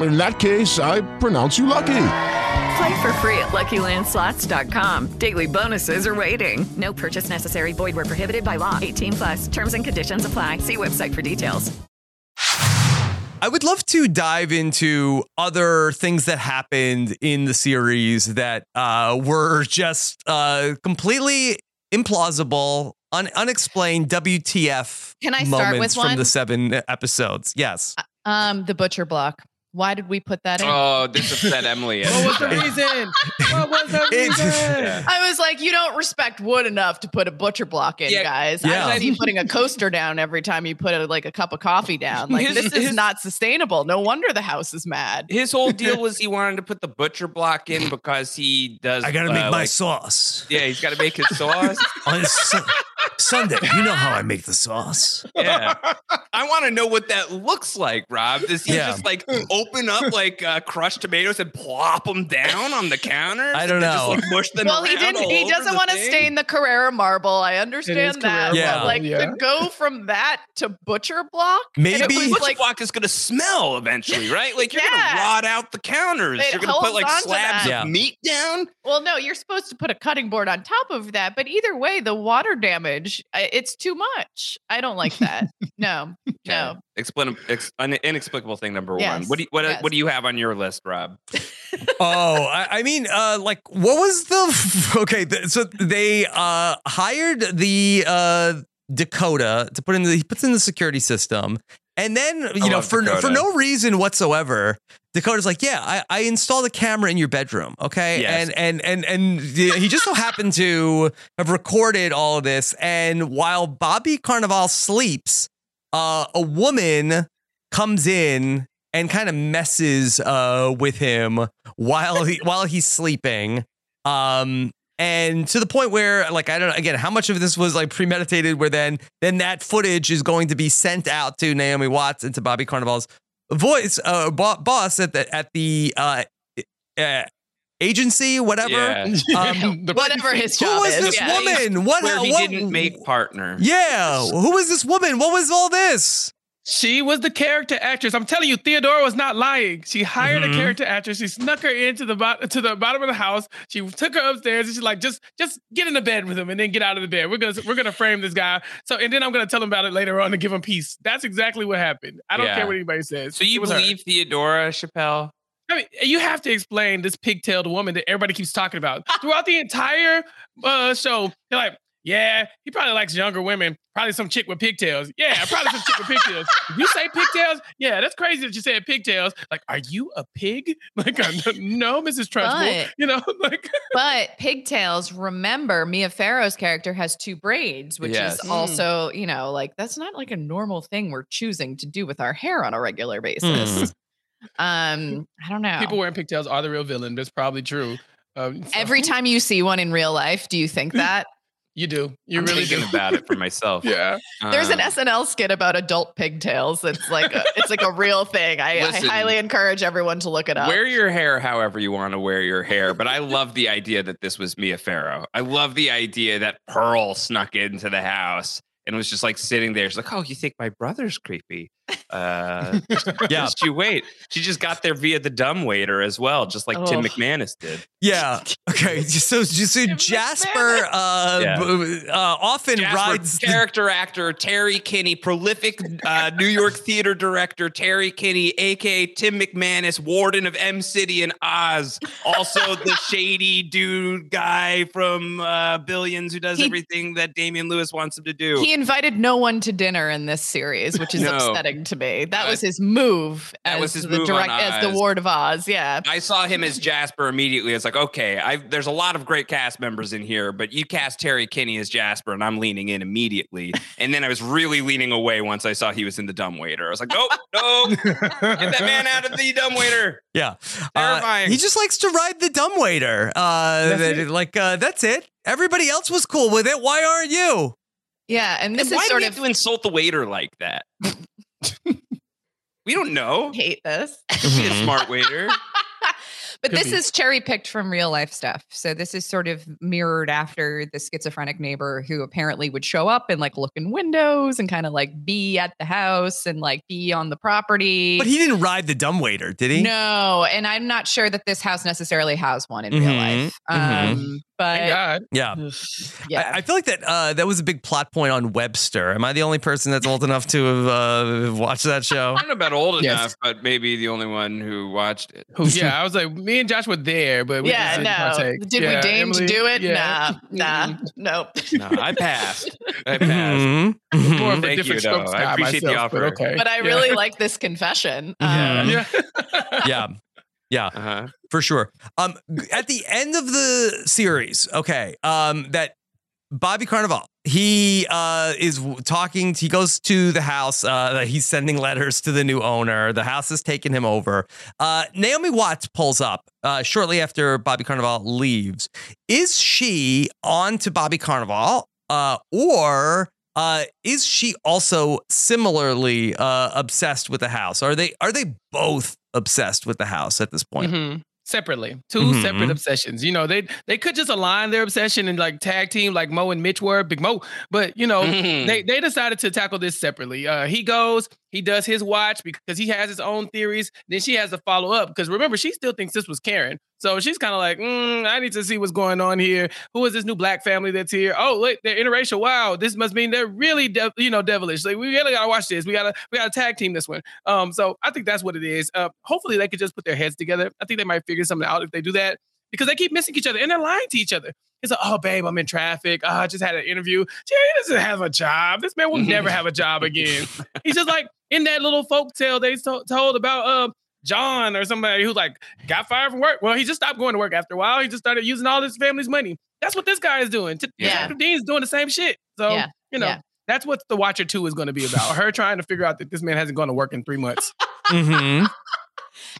In that case, I pronounce you lucky. Play for free at LuckyLandSlots.com. Daily bonuses are waiting. No purchase necessary. Void where prohibited by law. 18 plus. Terms and conditions apply. See website for details. I would love to dive into other things that happened in the series that uh, were just uh, completely implausible, un- unexplained WTF Can I start moments with from one? the seven episodes. Yes. Um, the butcher block. Why did we put that in? Oh, this upset Emily. What was the reason? What was the reason? I was like, you don't respect wood enough to put a butcher block in, Yeah, guys. yeah. I see you putting a coaster down every time you put a, like a cup of coffee down. Like His- this is his- not sustainable. No wonder the house is mad. His whole deal was he wanted to put the butcher block in because he does. I gotta make uh, my like- sauce. Yeah, he's got to make his sauce. On Su- Sunday, you know how I make the sauce. Yeah, I want to know what that looks like, Rob. Does he Yeah. just like open up like uh, crushed tomatoes and plop them down on the counter? I don't And just, know. like, mush them Well, he didn't. He doesn't want to stain the Carrara marble. I understand that. Carrara but, like yeah. to go from that to butcher block. Maybe- was Butcher like block is going to smell eventually, right? Like you're going to rot out the counters. It you're going to put like on to slabs that. of meat down. Well, no, you're supposed to put a cutting board on top of that, but either way, the water damage, I- it's too much. I don't like that. no, no. Explain, ex, un, inexplicable thing number one. What do you, what, yes. what do you have on your list, Rob? oh, I, I mean, uh, like, what was the okay? th- so they uh hired the uh Dakota to put in the he puts in the security system, and then you I know for Dakota. for no reason whatsoever. Dakota's like, yeah, I, I installed a camera in your bedroom, okay, Yes. and and and and he just so happened to have recorded all of this. And while Bobby Cannavale sleeps, uh, a woman comes in and kind of messes uh, with him while he while he's sleeping. Um, and to the point where, like, I don't know, again, how much of this was like premeditated, where then then that footage is going to be sent out to Naomi Watts and to Bobby Cannavale's voice, uh, bo- boss at the at the uh, uh, agency, whatever. Yeah. Um, Whatever his who was is. this yeah. woman? What? Where he what- didn't make partner. Yeah, who was this woman? What was all this? She was the character actress. I'm telling you, Theodora was not lying. She hired Mhm. a character actress. She snuck her into the bot- to the bottom of the house. She took her upstairs and she's like, just just get in the bed with him and then get out of the bed. We're gonna we're gonna frame this guy. So and then I'm gonna tell him about it later on to give him peace. That's exactly what happened. I don't Yeah. care what anybody says. So you was her. believe Theodora Chappelle? I mean, you have to explain this pigtailed woman that everybody keeps talking about throughout the entire uh, show. They're like, yeah, he probably likes younger women. Probably some chick with pigtails. Yeah, probably some chick with pigtails. If you say pigtails, yeah, that's crazy that you said pigtails. Like, are you a pig? Like, uh, no, Mrs. Trunchbull. You know, like But pigtails, remember, Mia Farrow's character has two braids, which Yes. is Mm. also, you know, like that's not like a normal thing we're choosing to do with our hair on a regular basis. Um, I don't know. people wearing pigtails are the real villain. That's probably true. Um, so- Every time you see one in real life, do you think that? You do, you I'm really thinking do. about it for myself. yeah. There's an Um, SNL skit about adult pigtails. It's like a, it's like a real thing. I, I highly encourage everyone to look it up. Wear your hair however you want to wear your hair, but I love the idea that this was Mia Farrow. I love the idea that Pearl snuck into the house and was just like sitting there. She's like, "Oh, you think my brother's creepy? Uh, Yeah. she wait." She just got there via the dumb waiter as well, just like Tim Oh. McManus did. Yeah. Okay. So, so Jasper uh, Yeah. uh, often Jasper, rides. the- character actor Terry Kinney, prolific uh, New York theater director Terry Kinney, aka Tim McManus, warden of Em City and Oz, also the shady dude guy from uh, Billions who does He- everything that Damian Lewis wants him to do. He invited no one to dinner in this series, which is No. upsetting to me. That Uh, was his move. that as was his the move on direct as the Ward of Oz. Yeah. I saw him as Jasper immediately. It's like, okay, I, there's a lot of great cast members in here, but you cast Terry Kinney as Jasper, and I'm leaning in immediately. And then I was really leaning away once I saw he was in the dumbwaiter. I was like, nope, no, get that man out of the dumbwaiter. Yeah. Uh, Terrifying. he just likes to ride the dumbwaiter. Uh, That's that- it? Like, uh, that's it. Everybody else was cool with it. Why aren't you? Yeah. And this And why is do we sort have to insult the waiter like that? we don't know. hate this. Be a smart waiter. But Could this be. is cherry picked from real life stuff. So this is sort of mirrored after the schizophrenic neighbor who apparently would show up and like look in windows and kind of like be at the house and like be on the property. But he didn't ride the dumbwaiter, did he? No, and I'm not sure that this house necessarily has one in real Mhm, life. mhm. Um, but Yeah. Yeah. I, I feel like that uh, that was a big plot point on Webster. Am I the only person that's old enough to have uh, watched that show? I don't know about old Yes. enough, but maybe the only one who watched it. Who, yeah, I was like, me and Josh were there, but we yeah, just didn't no. partake. Did Yeah, we deign Emily- to do it? yeah. Nah, nah, nope. No, I passed. I passed. Mhm. More of a Thank you, different though. I guy appreciate the myself, but okay. But I Yeah. really like this confession. Mhm. Um, Yeah. yeah yeah Uh-huh. for sure um at the end of the series okay um that bobby cannavale he uh is talking he goes to the house uh he's sending letters to the new owner the house has taken him over uh naomi watts pulls up uh shortly after bobby cannavale leaves is she on to bobby cannavale uh or uh, is she also similarly uh, obsessed with the house? Are they are they both obsessed with the house at this point? Mhm. Separately, 2 Mhm. separate obsessions. You know, they they could just align their obsession and like tag team like Mo and Mitch were, Big Mo. But you know, Mhm. they they decided to tackle this separately. Uh, he goes, he does his watch because he has his own theories. Then she has to follow up because remember, she still thinks this was Karen. So she's kind of like, mm, I need to see what's going on here. Who is this new black family that's here? Oh, wait, they're interracial. Wow, this must mean they're really, de- you know, devilish. Like we really gotta watch this. We gotta, we gotta tag team this one. Um, so I think that's what it is. Uh, hopefully they could just put their heads together. I think they might figure something out if they do that because they keep missing each other and they're lying to each other. It's like, oh, babe, I'm in traffic. Oh, I just had an interview. Jerry doesn't have a job. This man will never have a job again. He's just like in that little folk tale they to- told about um John or somebody who like got fired from work. Well, he just stopped going to work after a while. He just started using all his family's money. That's what this guy is doing. T- Yeah. Dean's doing the same shit. So Yeah. you know. Yeah. That's what The Watcher 2 is going to be about. Her trying to figure out that this man hasn't gone to work in three months. Mm-hmm.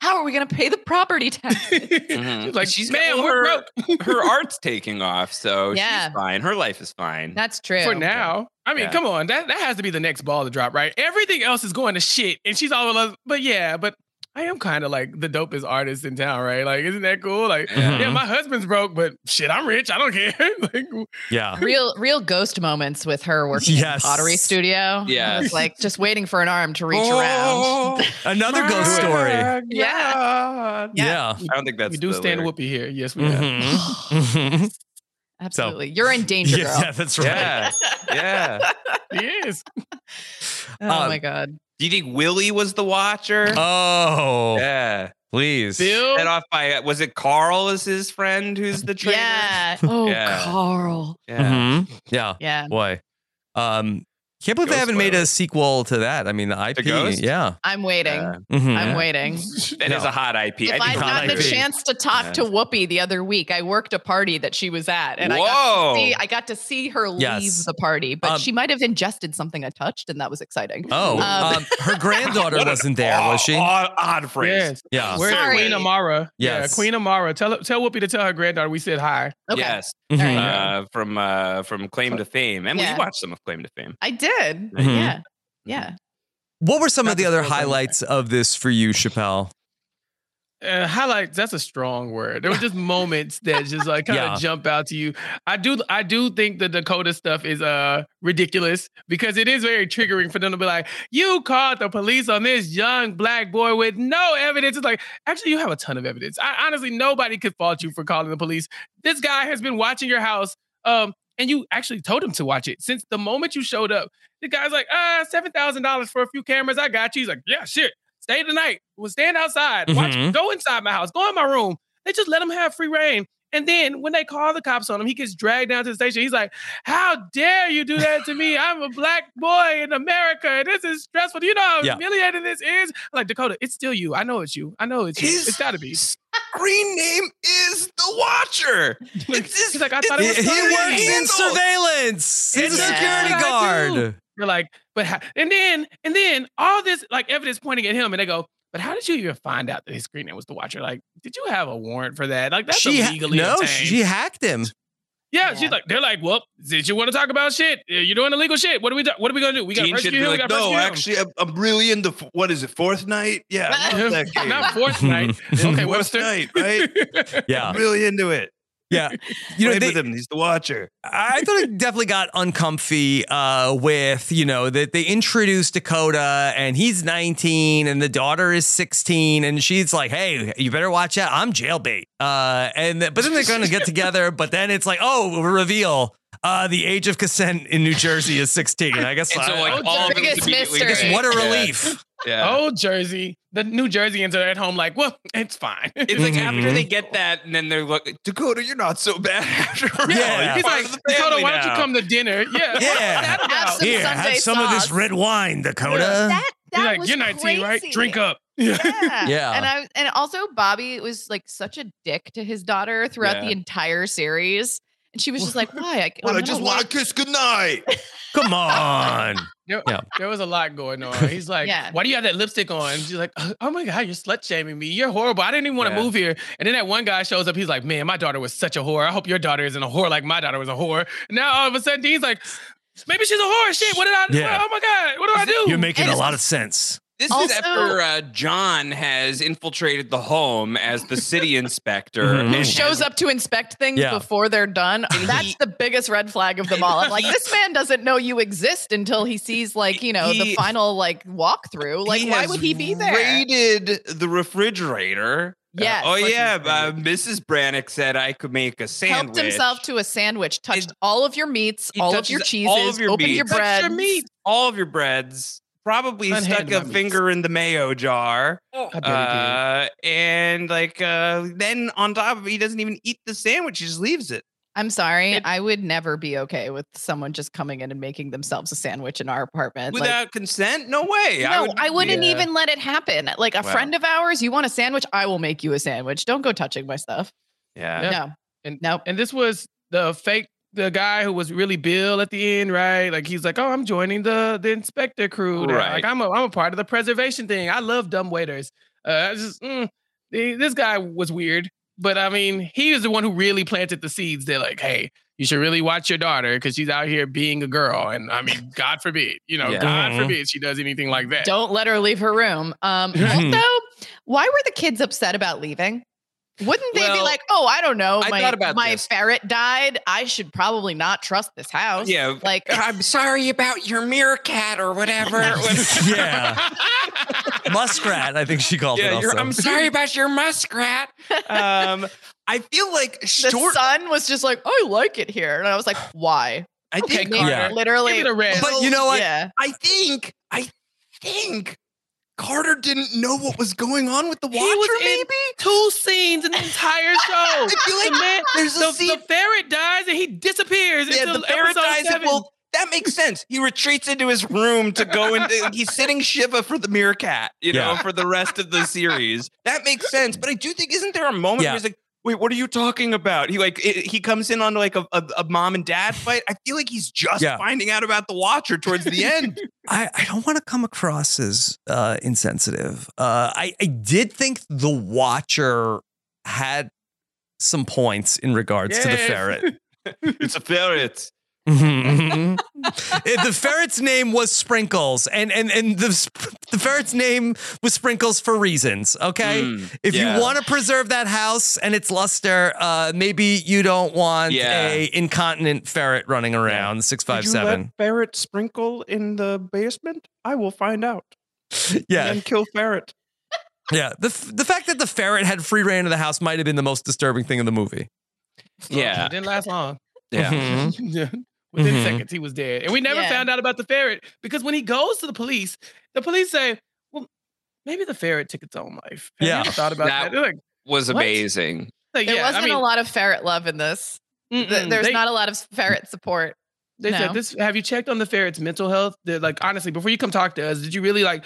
How are we going to pay the property tax? Mhm. Like, she's man, got we're her, broke. her art's taking off, so Yeah. she's fine. Her life is fine. That's true. For now. I mean, Yeah. come on. That that has to be the next ball to drop, right? Everything else is going to shit. And she's all of but yeah, but I am kind of like the dopest artist in town, right? Like, isn't that cool? Like, Yeah. yeah, my husband's broke, but shit, I'm rich. I don't care. like, Yeah. real real ghost moments with her working Yes. in the pottery studio. Yeah, It's like just waiting for an arm to reach around. Another ghost story. Yeah. Yeah. I don't think that's we do the stand lyric. Whoopi here. Yes, we have. Mhm. Mhm. Absolutely. You're in danger, yeah, girl. yeah, that's right. Yeah, yeah. He is. Oh Um, my god. Do you think Willie was the watcher? Oh, yeah. please. Bill? Set off by was it Carl is his friend who's the traitor? Yeah. Oh, Yeah. Carl. Yeah. Mhm. Yeah. Yeah. Boy. Um, can't believe they haven't made a sequel to that. I mean, the IP. Ghost? Yeah. I'm waiting. Yeah. Mhm. I'm waiting. That is No. a hot IP. If I I'd not gotten a chance to talk Yeah. to Whoopi the other week, I worked a party that she was at, and I got to see I got to see her leave the party, but Um, she might have ingested something I touched, and that was exciting. Oh, Um, um, her granddaughter wasn't there, was she? Odd, odd phrase. Yes. Yeah. Where's Sorry. Queen Amara? Yeah, Queen Amara. Tell tell Whoopi to tell her granddaughter we said hi. Okay. Yes. Mhm. Uh, from uh, from Claim to Fame. Emily, Yeah. you watched some of Claim to Fame. I did. Mhm. Yeah. Yeah. What were some Not of the the other highlights of this for you, Chappelle? Uh, highlights that's a strong word there were just moments that just like kind of Yeah. jump out to you i do i do think the dakota stuff is uh ridiculous because it is very triggering for them to be like you called the police on this young black boy with no evidence it's like actually you have a ton of evidence I, honestly nobody could fault you for calling the police this guy has been watching your house um and you actually told him to watch it since the moment you showed up the guy's like ah $7000 for a few cameras i got you he's like yeah shit stay tonight. We'll stand outside. Watch. Mhm. Go inside my house. Go in my room. They just let him have free reign. And then when they call the cops on him, he gets dragged down to the station. He's like, "How dare you do that to me? I'm a black boy in America. This is stressful. Do you know how Yeah. humiliating this is?" I'm like Dakota, it's still you. I know it's you. I know it's you. It's got to be. Screen name is the Watcher. It's his, He's like, I thought He, it was he funny. works in surveillance. He's a security what I do. guard. You're like, but how, and then and then all this like evidence pointing at him, and they go, but how did you even find out that his screen name was the Watcher? Like, did you have a warrant for that? Like, that's She ha- no, obtained. she hacked him. Yeah, she's like, they're like, well, did you want to talk about shit? Uh, You're doing illegal shit. What are we? do- What are we gonna do? We got to Gene be him. We like, got no, prosecute actually, I'm, I'm really into f- what is it, Fortnite? Yeah, I love that game. not Fortnite. Okay, Fourth Webster. Night, right? Yeah. I'm really into it. Yeah. You know, Played they- with him. He's the watcher. I thought it definitely got uncomfy uh, with, you know, that they introduced Dakota and he's 19 and the daughter is 16 and she's like, hey, you better watch out. I'm jailbait. Uh, and but then they're going to get together, but then it's like, oh, reveal. Uh, the age of consent in New Jersey is 16. I guess. And so, I- like, I- all of biggest immediately- I guess what a relief. Yeah. Old Jersey, the New Jerseyans are at home like, well, it's fine. It's like after Mhm. they get that, and then they're like, Dakota, you're not so bad after all. Yeah. You're He's like, Dakota, family why don't you come to dinner? Yeah. Yeah. Have some Here, Sunday have some of this red wine, Dakota. That that He's like, was you're 19, right? crazy. Drink up. Yeah. Yeah. And I and also Bobby was like such a dick to his daughter throughout Yeah. the entire series. And she was just like, why? I, Well, I'm just want to kiss goodnight. Come on. There, Yeah. there was a lot going on. He's like, Yeah. why do you have that lipstick on? She's like, oh, oh my God, you're slut shaming me. You're horrible. I didn't even want to Yeah. move here. And then that one guy shows up. He's like, man, my daughter was such a whore. I hope your daughter isn't a whore like my daughter was a whore. And now all of a sudden, Dean's like, maybe she's a whore. Shit, what did I Yeah. Oh my God, what do I do? You're making And a lot of sense. This Also- is after uh, John has infiltrated the home as the city inspector. Who shows up to inspect things Yeah. before they're done? That's the biggest red flag of them all. I'm like, this man doesn't know you exist until he sees, like, you know, the final like walkthrough. Like, why would he be there? Raided the refrigerator. Uh, Yes, oh yeah. Uh, Mrs. Brannock said I could make a sandwich. Helped himself to a sandwich, touched all of your meats, all of your cheeses, all of your opened meats. bread. Your meat. all of your breads. Probably Unhanded stuck a meats. finger in the mayo jar. I bet he did. Uh, and like uh, then on top of it, he doesn't even eat the sandwich. He just leaves it. I'm sorry. I would never be okay with someone just coming in and making themselves a sandwich in our apartment. Like, Without consent? No way. no, would- I, wouldn't Yeah. even let it happen. Like a Wow. friend of ours, you want a sandwich? I will make you a sandwich. Don't go touching my stuff. Yeah. Yeah. No. And Nope. And this was the fake the guy who was really Bill at the end, right? Like he's like, "Oh, I'm joining the the inspector crew." now. Right. Like I'm a I'm a part of the preservation thing. I love dumb waiters. Uh, I just mm, the- this guy was weird, but I mean, he is the one who really planted the seeds. They're like, "Hey, you should really watch your daughter because she's out here being a girl." And I mean, God forbid, you know, Yeah. God Mhm. forbid she does anything like that. Don't let her leave her room. Um, also, why were the kids upset about leaving? Wouldn't they be like, "Oh, I don't know, I my thought about my this. ferret died. I should probably not trust this house." Yeah. like I'm sorry about your meerkat or whatever. Yeah. Muskrat, I think she called it yeah, also. I'm sorry about your muskrat. Um, I feel like the son was just like, "I like it here," and I was like, "Why?" I Okay, think Carter. Yeah. Literally, Give it a. But you know what? Yeah. I think I think Carter didn't know what was going on with the He Watcher. was in maybe two scenes in the entire show. I feel like the man, there's a the, scene- the ferret dies and he disappears. yeah, until the ferret episode dies. seven. Well, that makes sense. He retreats into his room to go into. he's sitting Shiva for the meerkat. You know, for the rest of the series. That makes sense. But I do think isn't there a moment Yeah. where he's like. Wait, what are you talking about? He like it, he comes in on like a, a, a mom and dad fight. I feel like he's just Yeah. finding out about the Watcher towards the end. I, I don't want to come across as uh, insensitive. Uh, I, I did think the Watcher had some points in regards to the ferret. it's a ferret. Mhm. Eh, the ferret's name was Sprinkles, and and and the the ferret's name was Sprinkles for reasons. Okay, Mm, if yeah. you want to preserve that house and its luster, uh, maybe you don't want Yeah. a incontinent ferret running around six five Did you let ferret sprinkle in the basement? I will find out. Yeah, And kill ferret. yeah. The f- the fact that the ferret had free reign of the house might have been the most disturbing thing in the movie. Yeah. It didn't last long. Yeah. Mhm. Yeah. Within Mhm. seconds, he was dead. And we never Yeah. found out about the ferret because when he goes to the police, the police say, well, maybe the ferret took its own life. Have Yeah. ever thought about that. That They're like, Was What? amazing. like, There yeah, I wasn't mean, a lot of ferret love in this. Th- There's They- not a lot of ferret support. They No. said this. Have you checked on the ferret's mental health? They're like, honestly, before you come talk to us, did you really like,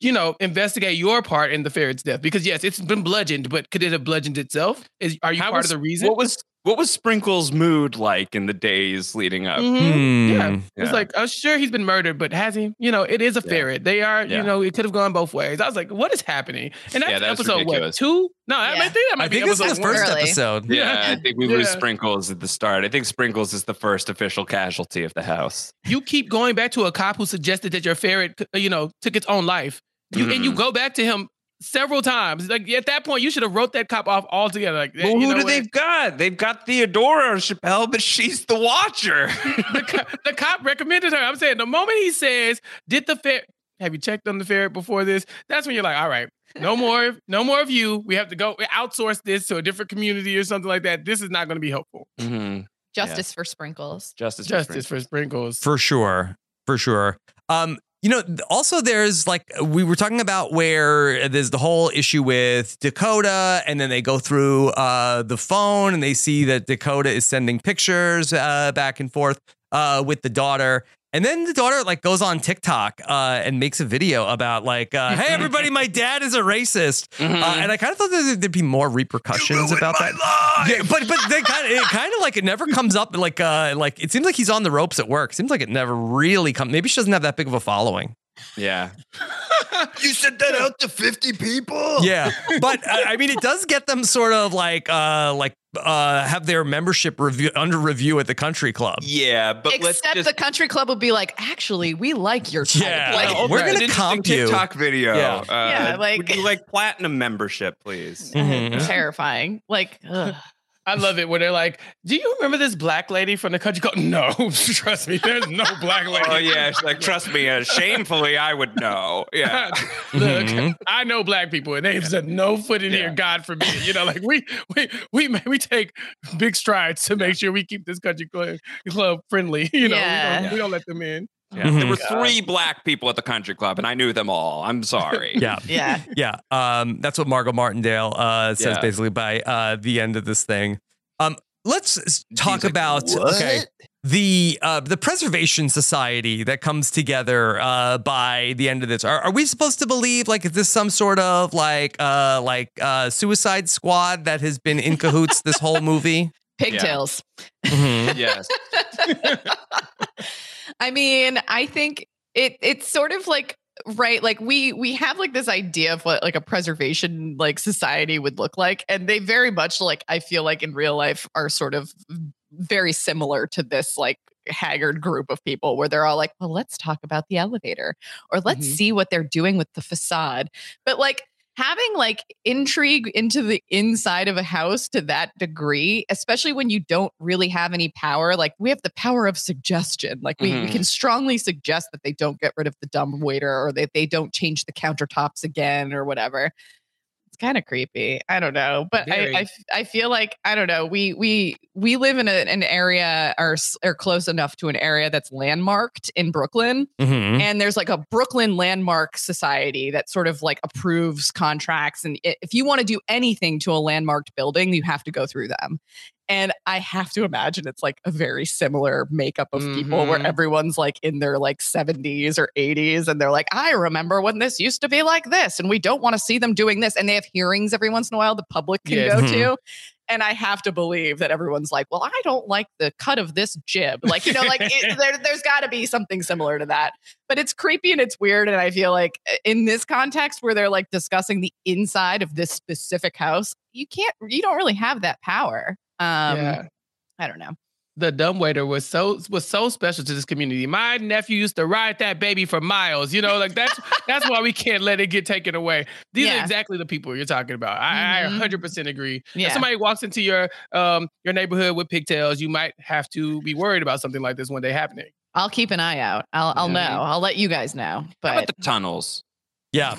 you know, investigate your part in the ferret's death? Because yes, it's been bludgeoned, but could it have bludgeoned itself? Is are you How part was- of the reason? What was what was Sprinkle's mood like in the days leading up? Mhm. Yeah. Hmm. It's like, I'm sure he's been murdered, but has he? You know, it is a Yeah. ferret. They are, Yeah. you know, it could have gone both ways. I was like, what is happening? And that's Yeah, that's episode ridiculous. what? Two? No, I, Yeah. might think that might I be think this is the first. Early. episode. Yeah, I think we lose Sprinkles at the start. I think Sprinkles is the first official casualty of the house. You keep going back to a cop who suggested that your ferret, you know, took its own life. You, And you Mhm. go back to him several times. Like at that point, you should have wrote that cop off altogether. Like, Well, you who know do what? they've got? They've got Theodora Chappelle, but she's the watcher. the, co- the cop recommended her. I'm saying the moment he says, "Did the fair? Have you checked on the ferret before this?" That's when you're like, "All right, no more, no more of you. We have to go outsource this to a different community or something like that. This is not going to be helpful." Mm-hmm. Justice for sprinkles. Justice, Justice for sprinkles. For sure. For sure. Um, you know, also there's like we were talking about where there's the whole issue with Dakota, and then they go through uh the phone and they see that Dakota is sending pictures uh back and forth uh with the daughter. And then the daughter like goes on TikTok uh, and makes a video about like, uh, "Hey everybody, my dad is a racist," uh, and I kind of thought that there'd be more repercussions about that. Yeah, but but they kind of it kind of like it never comes up like uh like it seems like he's on the ropes at work. Seems like it never really comes. Maybe she doesn't have that big of a following. Yeah. you sent that out to 50 people? Yeah, but uh, I mean, it does get them sort of like uh like uh have their membership review under review at the country club. Yeah, but let's Except just the country club would be like, actually, we like your type. Yeah, Like, like, we're gonna interesting comp you. TikTok video. Yeah. Uh, Yeah, like- would you like platinum membership, please? Mhm. terrifying. Like, ugh. I love it when they're like, "Do you remember this black lady from the country club?" No, trust me, there's no black lady. Oh yeah, she's like trust me. Uh, shamefully, I would know. Yeah. Look, Mhm. I know black people, and they've said no foot in here. God forbid. You know, like we we we we take big strides to make sure we keep this country club, club friendly. You know, we, don't, we don't let them in. Yeah. There were three black people at the country club, and I knew them all. I'm sorry. Yeah. yeah. Yeah. Um, that's what Margo Martindale uh, says Yeah. basically by uh, the end of this thing. Um, let's talk like, about okay the uh, the preservation society that comes together uh, by the end of this. Are, are we supposed to believe like is this some sort of like uh, like uh, Suicide Squad that has been in cahoots this whole movie? Pigtails. Mhm. Yes. I mean, I think it it's sort of like right like we we have like this idea of what like a preservation like society would look like and they very much like I feel like in real life are sort of very similar to this like haggard group of people where they're all like well let's talk about the elevator or let's Mhm. see what they're doing with the facade but like having like intrigue into the inside of a house to that degree, especially when you don't really have any power, like we have the power of suggestion. Like we, we Mhm. can strongly suggest that they don't get rid of the dumb waiter or that they don't change the countertops again or whatever. Kind of creepy. I don't know, but I. I I feel like I don't know. We we we live in a, an area or or close enough to an area that's landmarked in Brooklyn, Mhm. and there's like a Brooklyn Landmark Society that sort of like approves contracts. And if you want to do anything to a landmarked building, you have to go through them. And I have to imagine it's like a very similar makeup of people where Mhm. everyone's like in their like 70s or 80s. And they're like, I remember when this used to be like this, and we don't want to see them doing this. And they have hearings every once in a while the public can Yes. go Mhm. to. And I have to believe that everyone's like, well, I don't like the cut of this jib. Like, you know, like it, there, there's got to be something similar to that. But it's creepy and it's weird. And I feel like uh, in this context where they're like discussing the inside of this specific house, you can't, you don't really have that power. Um, yeah. I don't know. The dumbwaiter was so was so special to this community. My nephew used to ride that baby for miles. You know, like that's that's why we can't let it get taken away. These Yeah. are exactly the people you're talking about. I, I Mhm. 100% agree. Yeah. If somebody walks into your um your neighborhood with pigtails, you might have to be worried about something like this one day happening. I'll keep an eye out. I'll, I'll know. I'll let you guys know. But about the tunnels? Yeah.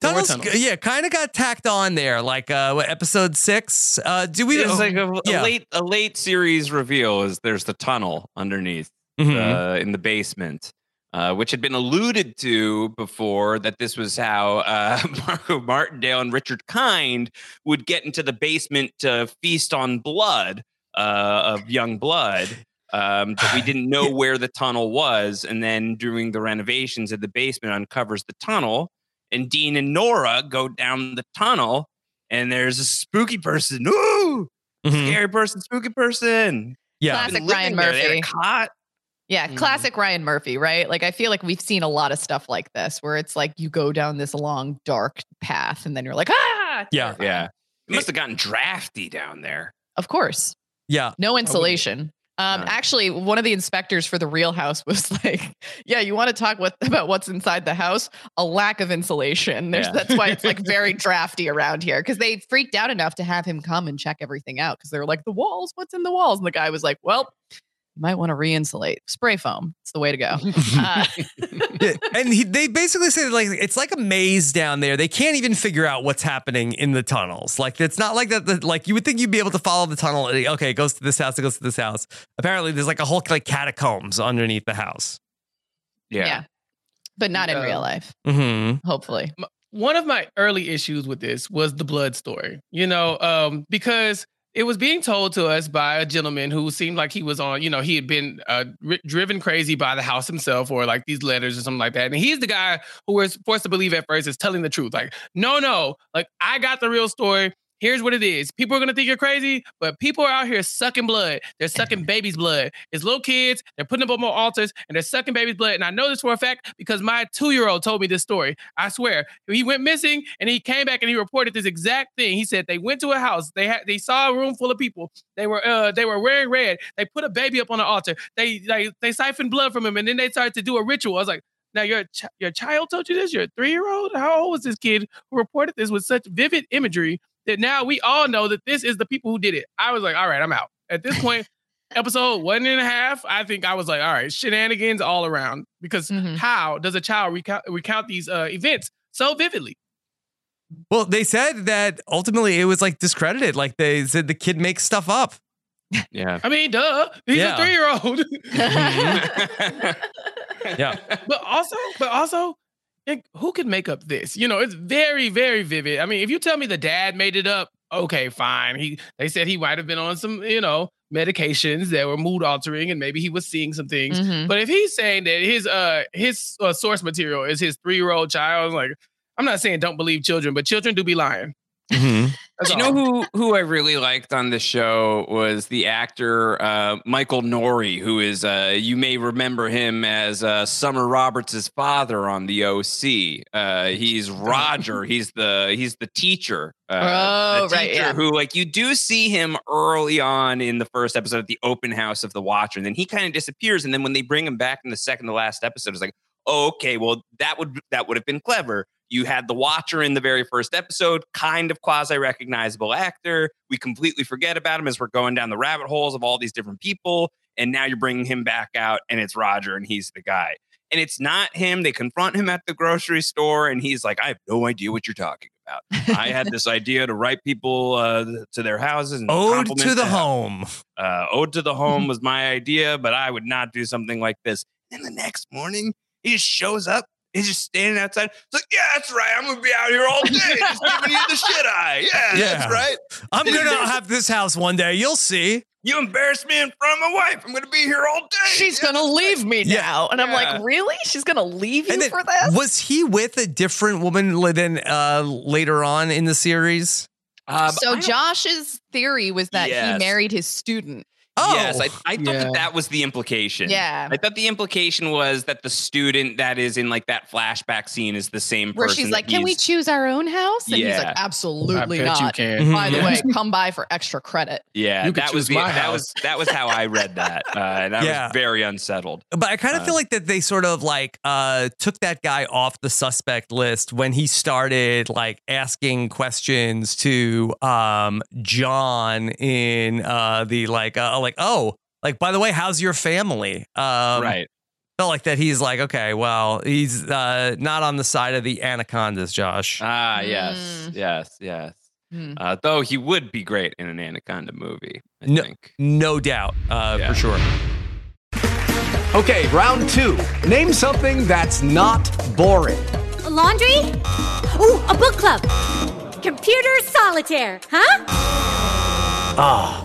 There were Tunnels, tunnels. yeah, kind of got tacked on there, like uh, what, episode six. Uh, do we? It's like a, a late a late series reveal is there's the tunnel underneath Mhm. uh, in the basement. Uh, which had been alluded to before that this was how uh, Margo Martindale and Richard Kind would get into the basement to feast on blood uh, of young blood. Um, but we didn't know where the tunnel was, and then during the renovations of the basement, uncovers the tunnel, and Dean and Nora go down the tunnel, and there's a spooky person. Ooh, Mhm. scary person, spooky person. Yeah. Classic Ryan there. They had a Murphy. cot. Yeah, Mhm. classic Ryan Murphy, right? Like I feel like we've seen a lot of stuff like this where it's like you go down this long dark path and then you're like, ah, Yeah. Yeah, it must have gotten drafty down there. of course. Yeah. No insulation. Um, actually, one of the inspectors for the real house was like, "Yeah, you want to talk with, about what's inside the house? A lack of insulation. There's, Yeah. That's why it's like very drafty around here because they freaked out enough to have him come and check everything out because they were like, the walls, what's in the walls? And the guy was like, well, you might want to re-insulate. Spray foam. It's the way to go. Uh, Yeah, and he, they basically say like it's like a maze down there. They can't even figure out what's happening in the tunnels. Like it's not like that. The, like you would think you'd be able to follow the tunnel. and, Okay, it goes to this house. It goes to this house. Apparently, there's like a whole like catacombs underneath the house. yeah. Yeah. But not in real life, Mm-hmm. hopefully. one of my early issues with this was the blood story, you know, um, because it was being told to us by a gentleman who seemed like he was on, you know, he had been uh, ri driven crazy by the house himself or like these letters or something like that. And he's the guy who was forced to believe at first is telling the truth. Like, no, no, like I got the real story. Here's what it is. People are gonna think you're crazy, but people are out here sucking blood. They're sucking babies' blood. It's little kids. They're putting up on more altars and they're sucking babies' blood. And I know this for a fact because my two-year-old told me this story. I swear. He went missing and he came back and he reported this exact thing. He said they went to a house. They had they saw a room full of people. They were uh they were wearing red. They put a baby up on the altar. They they they siphoned blood from him and then they started to do a ritual. I was like. Now your ch- your child told you this. You're three year old. How old was this kid who reported this with such vivid imagery that now we all know that this is the people who did it. I was like, all right, I'm out. At this point, episode one and a half, I think I was like, all right, shenanigans all around. Because how does a child recount, recount these uh, events so vividly? Well, they said that ultimately it was like discredited. Like they said the kid makes stuff up. Yeah. I mean, duh, he's Yeah. a three year old. Yeah. but also, but also, it- who could make up this? You know, it's very, very vivid. I mean, if you tell me the dad made it up, okay, fine. He they said he might have been on some, you know, medications that were mood altering, and maybe he was seeing some things. Mhm. But if he's saying that his uh his uh, source material is his three year old child, like I'm not saying don't believe children, but children do be lying. That's you know who who I really liked on the show was the actor uh, Michael Nouri, who is uh, you may remember him as uh, Summer Roberts' father on the OC. Uh, he's Roger. he's the he's the teacher. Uh, Oh, the right, teacher yeah. Who like you do see him early on in the first episode at the open house of the Watcher, and then he kind of disappears. And then when they bring him back in the second to last episode, it's like, oh, okay, well that would that would have been clever. You had the Watcher in the very first episode, kind of quasi recognizable actor. We completely forget about him as we're going down the rabbit holes of all these different people. And now you're bringing him back out, and it's Roger, and he's the guy. And it's not him. They confront him at the grocery store, and he's like, I have no idea what you're talking about. I had this idea to write people uh, to their houses and Ode to the home. Uh, Ode to the home was my idea, but I would not do something like this. And the next morning, he just shows up. He's just standing outside. It's like, yeah, that's right. I'm gonna be out here all day, just giving you the shit eye. Yeah, Yeah. that's right. I'm gonna have this house one day. You'll see. You embarrassed me in front of my wife. I'm gonna be here all day. She's gonna leave me Yeah. now, and I'm like, really? She's gonna leave you then, for this? was he with a different woman than uh, later on in the series? Uh, so Josh's theory was that Yes. he married his student. Oh, yes, I, I thought yeah. that that was the implication. Yeah. I thought the implication was that the student that is in like that flashback scene is the same person. Where she's like, "Can we choose our own house?" And he's like, "Absolutely I bet you not." can. By the Yeah. way, come by for extra credit. Yeah, You that was choose the, my that house. was that was how I read that, uh, and I Yeah. was very unsettled. But I kind of Uh, feel like that they sort of like uh took that guy off the suspect list when he started like asking questions to um John in uh the like uh like oh like by the way how's your family um right. felt like that he's like okay well he's uh not on the side of the anacondas Josh Ah, yes, Mm. yes, yes. Hmm. Uh, though he would be great in an Anaconda movie, I no think. no doubt uh Yeah. for sure Okay, round two. Name something that's not boring. laundry? Ooh, a book club. Computer solitaire, huh? Ah,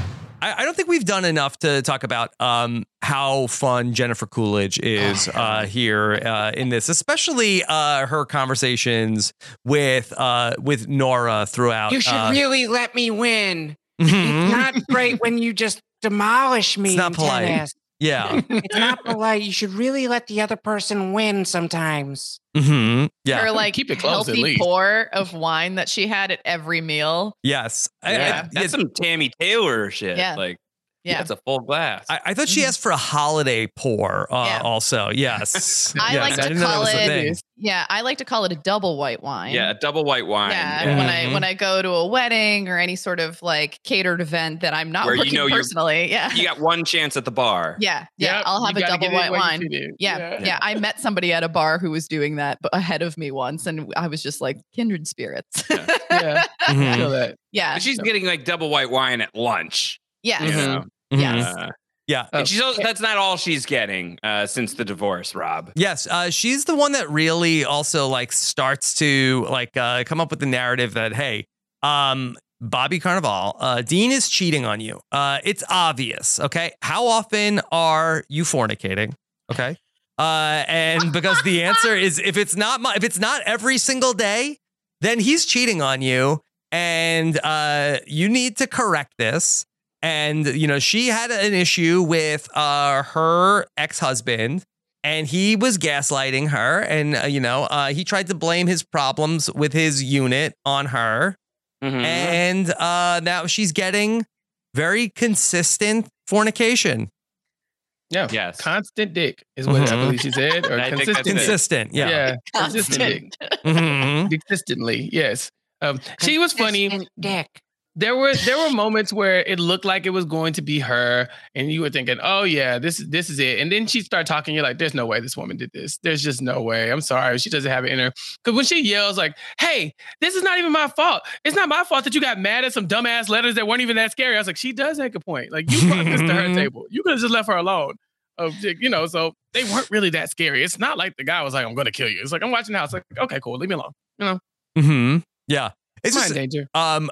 I, I don't think we've done enough to talk about um, how fun Jennifer Coolidge is uh, here uh, in this, especially uh, her conversations with uh, with Nora throughout. You should uh, really let me win. Mhm. It's not great when you just demolish me. It's not polite. tennis. Yeah. it's not polite. You should really let the other person win sometimes. hmm Yeah. Her like Keep it close, at healthy least. pour of wine that she had at every meal. yes. I- I- Yeah, that's some Tami Taylor shit. Yeah. Like, Yeah. that's a full glass. I, I thought she asked for a holiday pour. Uh, Yeah. Also, yes. I yes. like to didn't call it. Yeah, I like to call it a double white wine. yeah, a double white wine. Yeah, Yeah. when I when I go to a wedding or any sort of like catered event that I'm not Where you working know you're- personally. Yeah. You got one chance at the bar. Yeah, yeah, Yep, I'll you have a double white wine. fit. Yeah, Yeah. yeah, I met somebody at a bar who was doing that b- ahead of me once, and I was just like kindred spirits. Yeah. Mhm. Feel that. yeah, But she's getting like double white wine at lunch. Yes, You know? yes. Uh, Yeah. and she's also, that's not all she's getting uh, since the divorce, Rob. Yes, uh, she's the one that really also like starts to like uh, come up with the narrative that hey, um, Bobby Cannavale, uh, Dean is cheating on you. Uh, it's obvious. Okay, how often are you fornicating? Okay, uh, and because the answer is if it's not my, if it's not every single day, then he's cheating on you, and uh, you need to correct this. And you know she had an issue with uh, her ex husband and he was gaslighting her and uh, you know uh, he tried to blame his problems with his unit on her Mm-hmm. and uh, now she's getting very consistent fornication Yeah. Yes. Constant dick is what I Mhm. believe she said. Or I think that's consistent. consistent yeah, Yeah. Consistent dick. Mhm. Consistently. Yes. Um, she was funny. Consistent Dick. There were there were moments where it looked like it was going to be her, and you were thinking, "Oh yeah, this is this is it." And then she started talking. You're like, "There's no way this woman did this. There's just no way. I'm sorry, she doesn't have it in her." Because when she yells like, "Hey, this is not even my fault. It's not my fault that you got mad at some dumbass letters that weren't even that scary." I was like, "She does make a point. Like you brought this to her table. You could have just left her alone." Of you know, so they weren't really that scary. It's not like the guy was like, "I'm going to kill you." It's like I'm watching the house. Like, okay, cool, leave me alone. You know, hmm yeah it's Mind just danger. um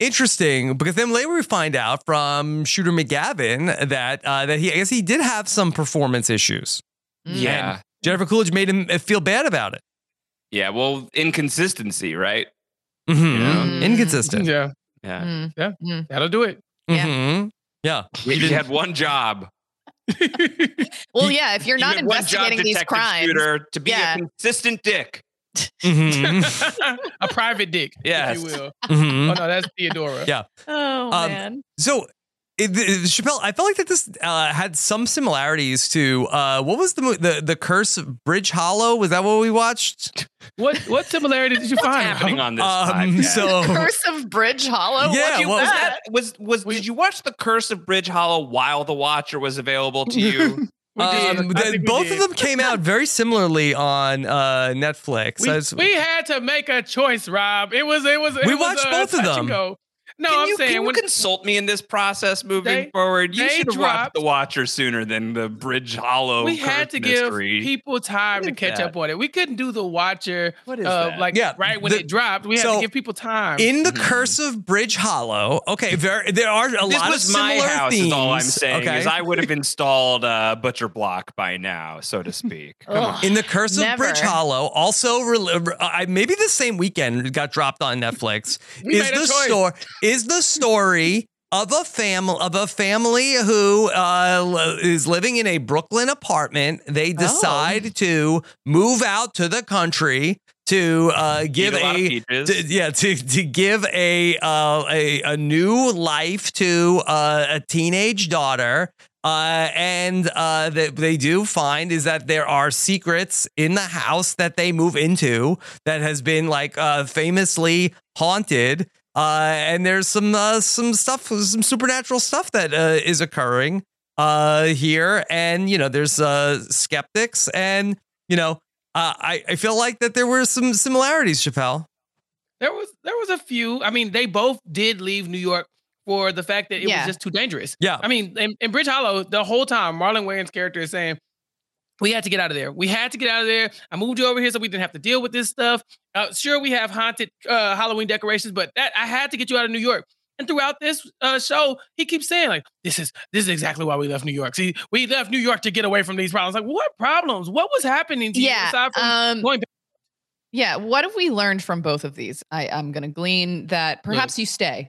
interesting because then later we find out from shooter mcgavin that uh, that he i guess he did have some performance issues Yeah. And jennifer coolidge made him uh, feel bad about it Yeah. Well, inconsistency, right? Mhm. inconsistent Yeah, Yeah. Mm. yeah, Mm. that'll do it. Yeah. Mhm. yeah You, you had one job. Well, yeah, if you're not had one job, investigating these crimes, Shooter, to be yeah. a consistent dick. Mhm. a private dick, Yes. if you will. Mhm. Oh no, that's Theodora. yeah oh Um, man, So, it, it- Chappelle, I felt like that this uh, had some similarities to uh, what was the the the Curse of Bridge Hollow? Was that what we watched? What what similarity did you find? happening on this Um, podcast? so Curse of Bridge Hollow. Yeah, What'd you what was that was was did you watch the Curse of Bridge Hollow while The Watcher was available to you? Um, the- both did. of them came out very similarly on uh, Netflix. We, was- we had to make a choice, Rob. It was it was. It We was watched a both of them. Go. No, can I'm you, saying can you when consult me in this process moving They- forward? You they should have dropped- The Watcher sooner than the Bridge Hollow. we had Curse to give people time to catch that? up on it. We couldn't do the Watcher. What is uh, that? Like Yeah, right when the- it dropped, we had so to give people time. in the Curse of Bridge Hollow, okay, very, there are a This lot was of my similar house, themes. is all I'm saying. okay? Is I would have installed uh, Butcher Block by now, so to speak. Come on. In the Curse of Never. Bridge Hollow, also uh, maybe the same weekend it got dropped on Netflix. We is made a the choice. story is the story of a family of a family who uh, is living in a Brooklyn apartment. Oh. They decide to move out to the country to uh, give a a to- yeah to to give a uh, a a new life to uh, a teenage daughter. Uh, and uh, that they do find is that there are secrets in the house that they move into that has been like uh, famously haunted. Uh, and there's some uh, some stuff, some supernatural stuff that uh, is occurring uh, here. And you know, there's uh, skeptics, and you know, uh, I I feel like that there were some similarities, Chappelle. There was there was a few. I mean, they both did leave New York for the fact that it Yeah. was just too dangerous. Yeah. I mean, in, in Bridge Hollow, the whole time, Marlon Wayans' character is saying, "We had to get out of there. We had to get out of there. I moved you over here so we didn't have to deal with this stuff. Uh, sure, we have haunted uh, Halloween decorations, but that I had to get you out of New York." And throughout this uh, show, he keeps saying like, "This is this is exactly why we left New York. See, we left New York to get away from these problems. Like, what problems? What was happening to you Yeah, aside from um, going back?" Yeah. What have we learned from both of these? I, I'm going to glean that perhaps you stay.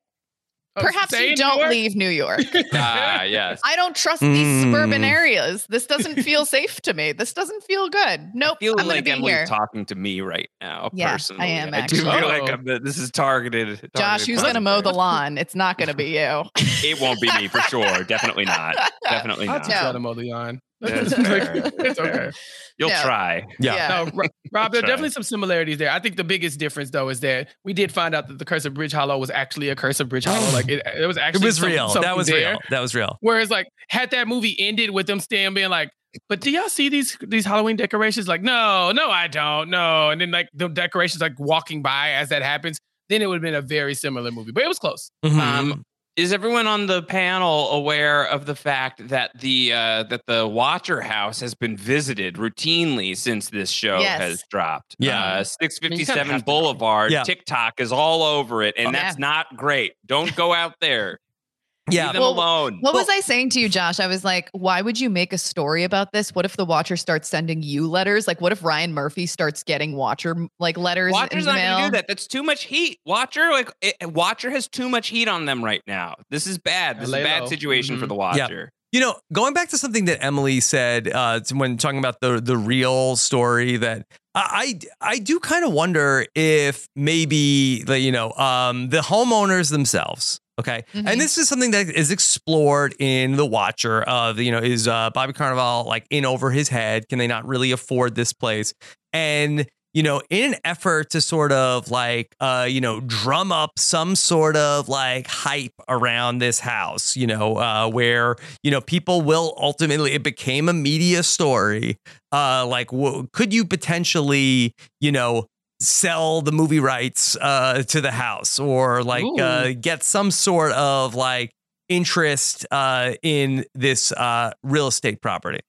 Oh, Perhaps you don't York? leave New York. Ah, yes. I don't trust these suburban Mm. areas. This doesn't feel safe to me. This doesn't feel good. Nope. I feel I'm like gonna be Emily's here. talking to me right now. Yeah, I personally. am, I do feel actually. like I'm, this is targeted. Josh, who's going to mow the lawn? It's not going to be you. It won't be me for sure. Definitely not. Definitely I'll not. teach you how to mow the lawn. That's fair. it's okay. You'll No. try. No, Ro- Rob, there are definitely some similarities there. I think the biggest difference, though, is that we did find out that the Curse of Bridge Hollow was actually a Curse of Bridge Hollow. Like it, it was It actually was some- real. That was there. real. That was real. Whereas, like, had that movie ended with them staying being like, "But do y'all see these these Halloween decorations?" Like, no, no, I don't, no. And then like the decorations like walking by as that happens, then it would have been a very similar movie. But it was close. Mm-hmm. Um, is everyone on the panel aware of the fact that the uh, that the Watcher House has been visited routinely since this show Yes. has dropped? Yeah. uh, I six mean, fifty you kinda seven have to Boulevard. Yeah. TikTok is all over it, and Oh, that's not great. Don't go out there. Yeah. Leave them Well, alone. What was I saying to you, Josh? I was like, why would you make a story about this? What if the Watcher starts sending you letters? Like, what if Ryan Murphy starts getting Watcher like letters Watcher's in the not mail? gonna do that. That's too much heat. Watcher, like it, Watcher has too much heat on them right now. This is bad. This is a bad low. situation for Mhm. the Yeah. Watcher. You know, going back to something that Emily said uh, when talking about the the real story, that I I I do kind of wonder if maybe the you know um, the homeowners themselves. Okay, Mhm. and this is something that is explored in the Watcher. Of you know, is uh, Bobby Cannavale like in over his head? Can they not really afford this place? And you know, in an effort to sort of like, uh, you know, drum up some sort of like hype around this house, you know, uh, where, you know, people will ultimately, it became a media story. Uh, like, w- could you potentially, you know, sell the movie rights uh, to the house or like uh, get some sort of like interest uh, in this uh, real estate property?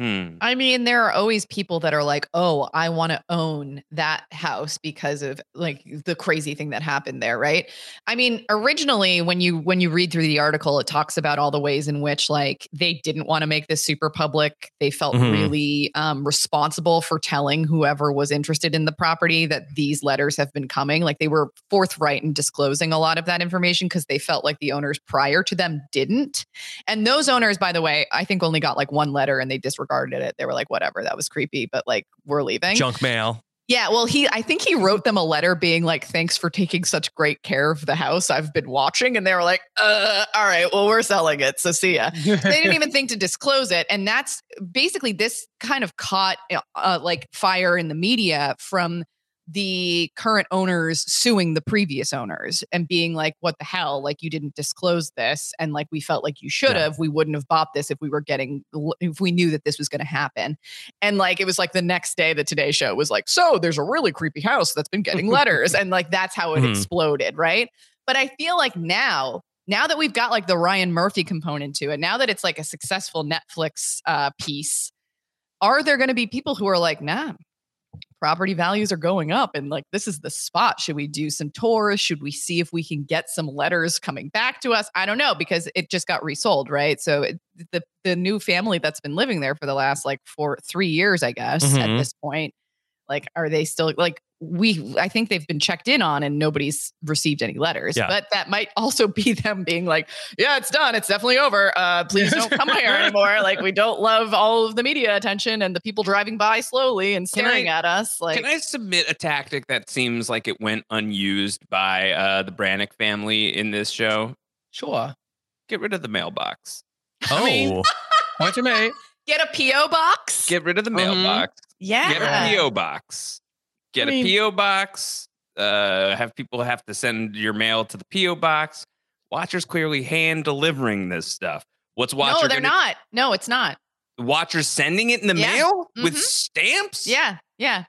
Hmm. I mean, there are always people that are like, "Oh, I want to own that house because of like the crazy thing that happened there," right? I mean, originally when you when you read through the article, it talks about all the ways in which like they didn't want to make this super public. They felt Mhm. really um, responsible for telling whoever was interested in the property that these letters have been coming. Like they were forthright in disclosing a lot of that information because they felt like the owners prior to them didn't. And those owners, by the way, I think only got like one letter and they disregarded it. They were like, whatever, that was creepy, but like, we're leaving. Junk mail. Yeah, well, he I think he wrote them a letter being like, "Thanks for taking such great care of the house I've been watching," and they were like, "Uh, all right, well, we're selling it, so see ya." they didn't even think to disclose it, and that's basically this kind of caught uh, like fire in the media from the current owners suing the previous owners and being like, "What the hell? Like, you didn't disclose this, and like we felt like you should Yeah. have. We wouldn't have bought this if we were getting if we knew that this was going to happen." And like it was like the next day, the Today Show was like, "So there's a really creepy house that's been getting letters," and like that's how it Mhm. exploded, right? But I feel like now. Now that we've got like the Ryan Murphy component to it, now that it's like a successful Netflix uh, piece, are there going to be people who are like, nah, property values are going up and like this is the spot. Should we do some tours? Should we see if we can get some letters coming back to us? I don't know because it just got resold right? So it, the the new family that's been living there for the last like four three years i guess at Mhm. this point like are they still like we i think they've been checked in on and nobody's received any letters Yeah. but that might also be them being like yeah it's done it's definitely over uh please don't come here anymore like we don't love all of the media attention and the people driving by slowly and staring I- at us like Can I submit a tactic that seems like it went unused by uh, the Brannock family in this show? Sure. Get rid of the mailbox. Oh, mean- Point you made. get a po box Get rid of the Mhm. mailbox. Yeah Get a PO box. Get I mean- a PO box. Uh, have people have to send your mail to the PO box. Watcher's clearly hand delivering this stuff. What's Watcher? no they're gonna- not no it's not Watcher's sending it in the Yeah. mail with Mhm. stamps. yeah Yeah.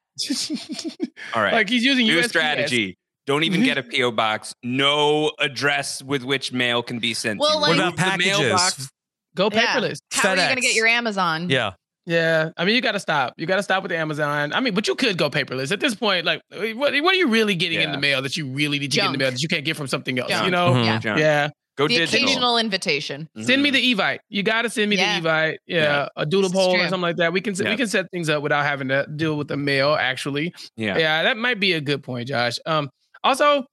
All right. Like he's using New USPS. strategy. Don't even get a PO box. No address with which mail can be sent. Well, to. like- What Remove about the packages? mailbox. Go Yeah. paperless. How are you going to get your Amazon? Yeah. Yeah, I mean, you got to stop. You got to stop with Amazon. I mean, but you could go paperless at this point. Like, what, what are you really getting in the mail that you really need to get in the mail that you can't get from something else? Junk. You know? Mhm. Yeah. Junk. Yeah. Go the digital. occasional invitation. Send me the Evite. You got to send me Yeah. the Evite. Yeah, Yeah. a doodle This poll or something like that. We can Yeah. we can set things up without having to deal with the mail. Actually, Yeah. yeah, that might be a good point, Josh. Um, also,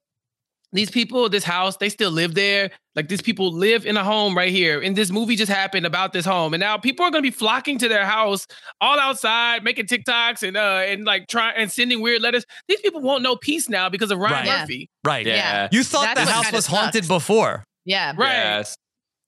these people, this house, they still live there. Like these people live in a home right here. And this movie just happened about this home. And now people are gonna be flocking to their house all outside, making TikToks and uh and like trying and sending weird letters. These people won't know peace now because of Ryan Right. Yeah. Murphy. Right. Yeah. You thought That's the house kinda was haunted sucks. before. Yeah. Right. Yes.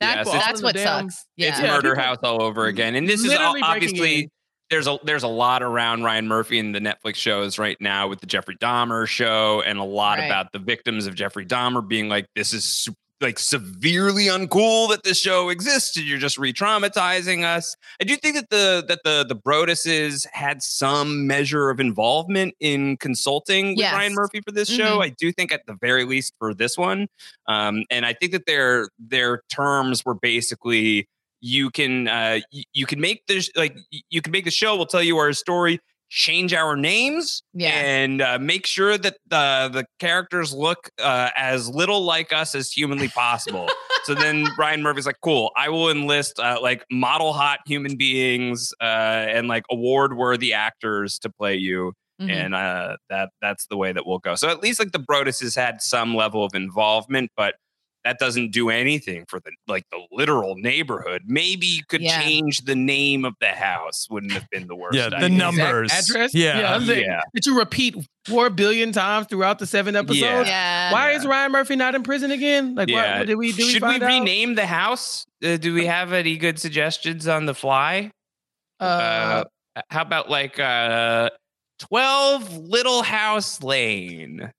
That, Yes, all that's what damn- sucks. It's Yeah. Murder people- House all over again. And this is Literally all, breaking obviously in. There's a there's a lot around Ryan Murphy in the Netflix shows right now with the Jeffrey Dahmer show and a lot Right. about the victims of Jeffrey Dahmer being like this is like severely uncool that this show exists and you're just re-traumatizing us. I do think that the that the the Broadduses had some measure of involvement in consulting with Yes. Ryan Murphy for this show. Mhm. I do think at the very least for this one. Um, and I think that their their terms were basically you can uh, you can make this like you can make the show. We'll tell you our story. Change our names Yeah. and uh, make sure that the the characters look uh, as little like us as humanly possible. so then Ryan Murphy's like, "Cool, I will enlist uh, like model hot human beings uh, and like award worthy actors to play you." Mhm. and uh, that that's the way that we'll go. So at least like the Broadduses had some level of involvement, but that doesn't do anything for the like the literal neighborhood. Maybe you could Yeah. change the name of the house. Wouldn't have been the worst. Yeah, the idea. Exact numbers. address. Yeah. I'm saying, Yeah. Did you repeat four billion times throughout the seven episodes? Yeah. Why Yeah. is Ryan Murphy not in prison again? Like, Yeah. what, did we do? Should we, we find out? rename the house? Uh, do we have any good suggestions on the fly? Uh, Uh, how about like uh, Twelve Little House Lane?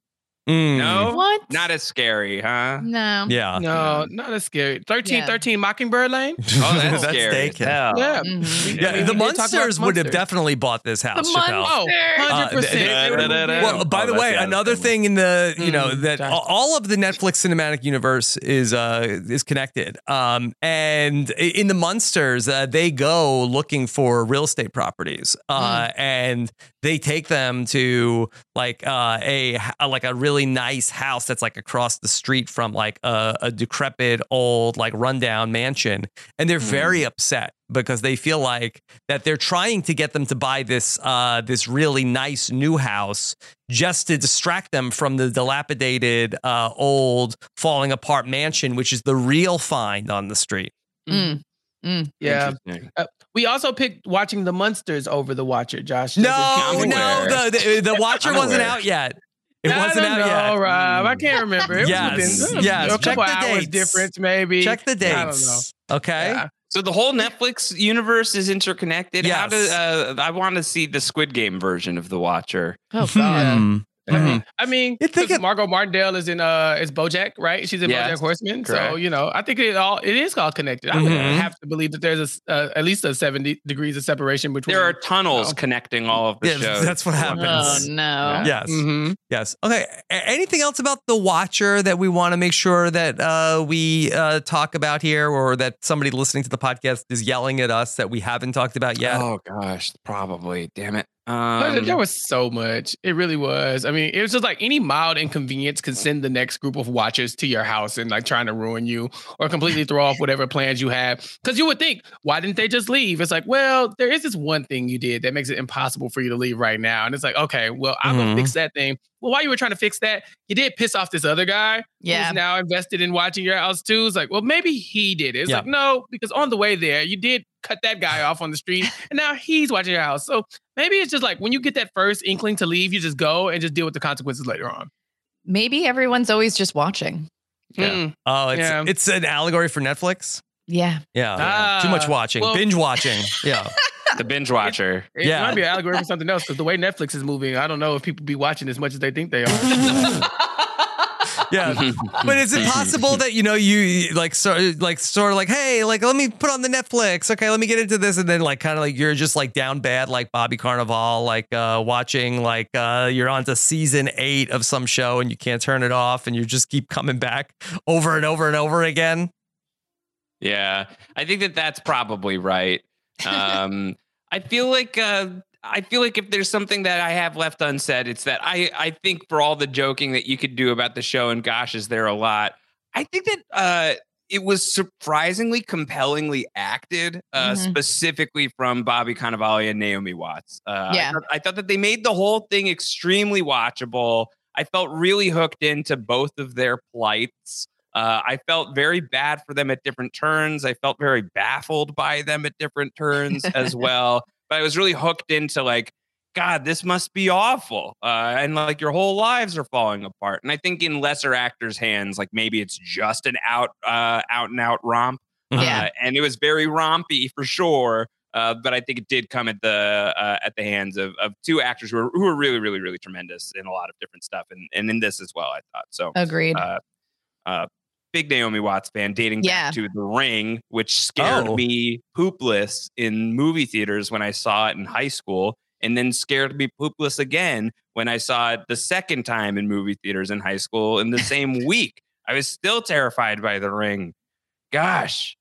Mm. No, What? not as scary, huh? No. Yeah. no, not as scary. Thirteen, Yeah. thirteen Mockingbird Lane. Oh, that's, That's scary. as taken. hell. Yeah. Yeah, I mean, the we did talk about Munsters would have definitely bought this house. The Chappelle. Oh, Munsters. 100 percent. Uh, Well, by Oh, the way, another thing. thing in the you know Mm, that gotcha. all of the Netflix cinematic universe is uh is connected. Um, and in the Munsters, uh, they go looking for real estate properties, uh, and they take them to like uh, a h- like a really nice house that's like across the street from like a, a decrepit old like rundown mansion, and they're very upset because they feel like that they're trying to get them to buy this uh, this really nice new house just to distract them from the dilapidated uh, old falling apart mansion, which is the real find on the street. Mm. Mm. Yeah. Interesting. Uh, we also picked watching the Munsters over the Watcher, Josh. No, Does it count? I'm no, the, the the Watcher wasn't out yet. It I wasn't don't out know, yet. Rob. I can't remember. It was Yes, within, yes. A Check couple the hours dates. difference, maybe. Check the I don't know. dates. Okay. Yeah. So the whole Netflix universe is interconnected. How do, uh, I want to see the Squid Game version of The Watcher. Oh God. Hmm. I mean, I mean, You it- Margo Martindale is in uh is BoJack, right? She's in Yes, BoJack Horseman, so you know, I think it all it is all connected. I would Mhm. have to believe that there's a, uh, at least a seventy degrees of separation between. There are tunnels No. connecting all of the Yeah, shows. that's what happens. Oh no. Yes. Mhm. Yes. Okay. A- anything else about the Watcher that we want to make sure that uh, we uh, talk about here, or that somebody listening to the podcast is yelling at us that we haven't talked about yet? Oh gosh, probably. Damn it. Um, there was so much. It really was. I mean, it was just like any mild inconvenience can send the next group of watchers to your house and like trying to ruin you or completely throw off whatever plans you have. Because you would think, why didn't they just leave? It's like, well, there is this one thing you did that makes it impossible for you to leave right now. And it's like, okay, well, I'm Mhm. gonna fix that thing. Well, while you were trying to fix that, you did piss off this other guy Yeah. who's now invested in watching your house too. It's like, well, maybe he did it. It's Yeah. like, no, because on the way there, you did cut that guy off on the street, and now he's watching your house. So maybe it's just like when you get that first inkling to leave, you just go and just deal with the consequences later on. Maybe everyone's always just watching. Mm. Oh, it's Yeah. it's an allegory for Netflix. Yeah. Yeah. Ah, Too much watching. well- Binge watching. Yeah. the binge watcher. It Yeah. might be an allegory for something else because the way Netflix is moving, I don't know if people be watching as much as they think they are. Yeah, but is it possible that you know you like sort like sort of like hey like let me put on the Netflix okay let me get into this and then like kind of like you're just like down bad like Bobby Cannavale like uh watching like uh you're on to season eight of some show and you can't turn it off and you just keep coming back over and over and over again. Yeah, I think that that's probably right. Um, I feel like uh, I feel like if there's something that I have left unsaid, it's that I I think for all the joking that you could do about the show, and gosh, is there a lot? I think that uh, it was surprisingly compellingly acted, uh, Mhm. specifically from Bobby Cannavale and Naomi Watts. Uh, I Yeah. thought- I thought that they made the whole thing extremely watchable. I felt really hooked into both of their plights. Uh, I felt very bad for them at different turns. I felt very baffled by them at different turns as well. But I was really hooked into like, God, this must be awful. Uh, and like your whole lives are falling apart. And I think in lesser actors' hands, like maybe it's just an out, uh, out and out romp. Yeah. Uh, and it was very rompy for sure. Uh, but I think it did come at the uh, at the hands of, of two actors who are who are really really really tremendous in a lot of different stuff and and in this as well I thought so Agreed. uh, uh, big Naomi Watts fan dating Yeah. back to The Ring which scared Oh. me poopless in movie theaters when I saw it in high school and then scared me poopless again when I saw it the second time in movie theaters in high school in the same week I was still terrified by The Ring gosh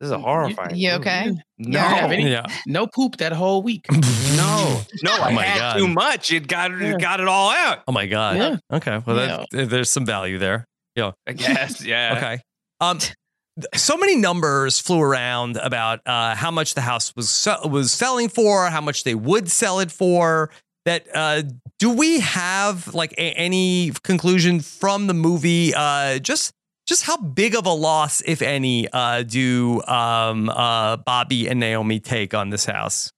this is a horrifying You movie. okay? No, have any- Yeah. No poop that whole week. no, no. Oh I Oh my had God. too much. It got it got it all out. Oh my god. Yeah. Okay. Well, that, there's some value there. Yeah. I guess. Yeah. Okay. Um, so many numbers flew around about uh, how much the house was se- was selling for, how much they would sell it for. That uh, do we have like a- any conclusion from the movie? Uh, just just how big of a loss, if any, uh, do um, uh, Bobby and Naomi take on this house?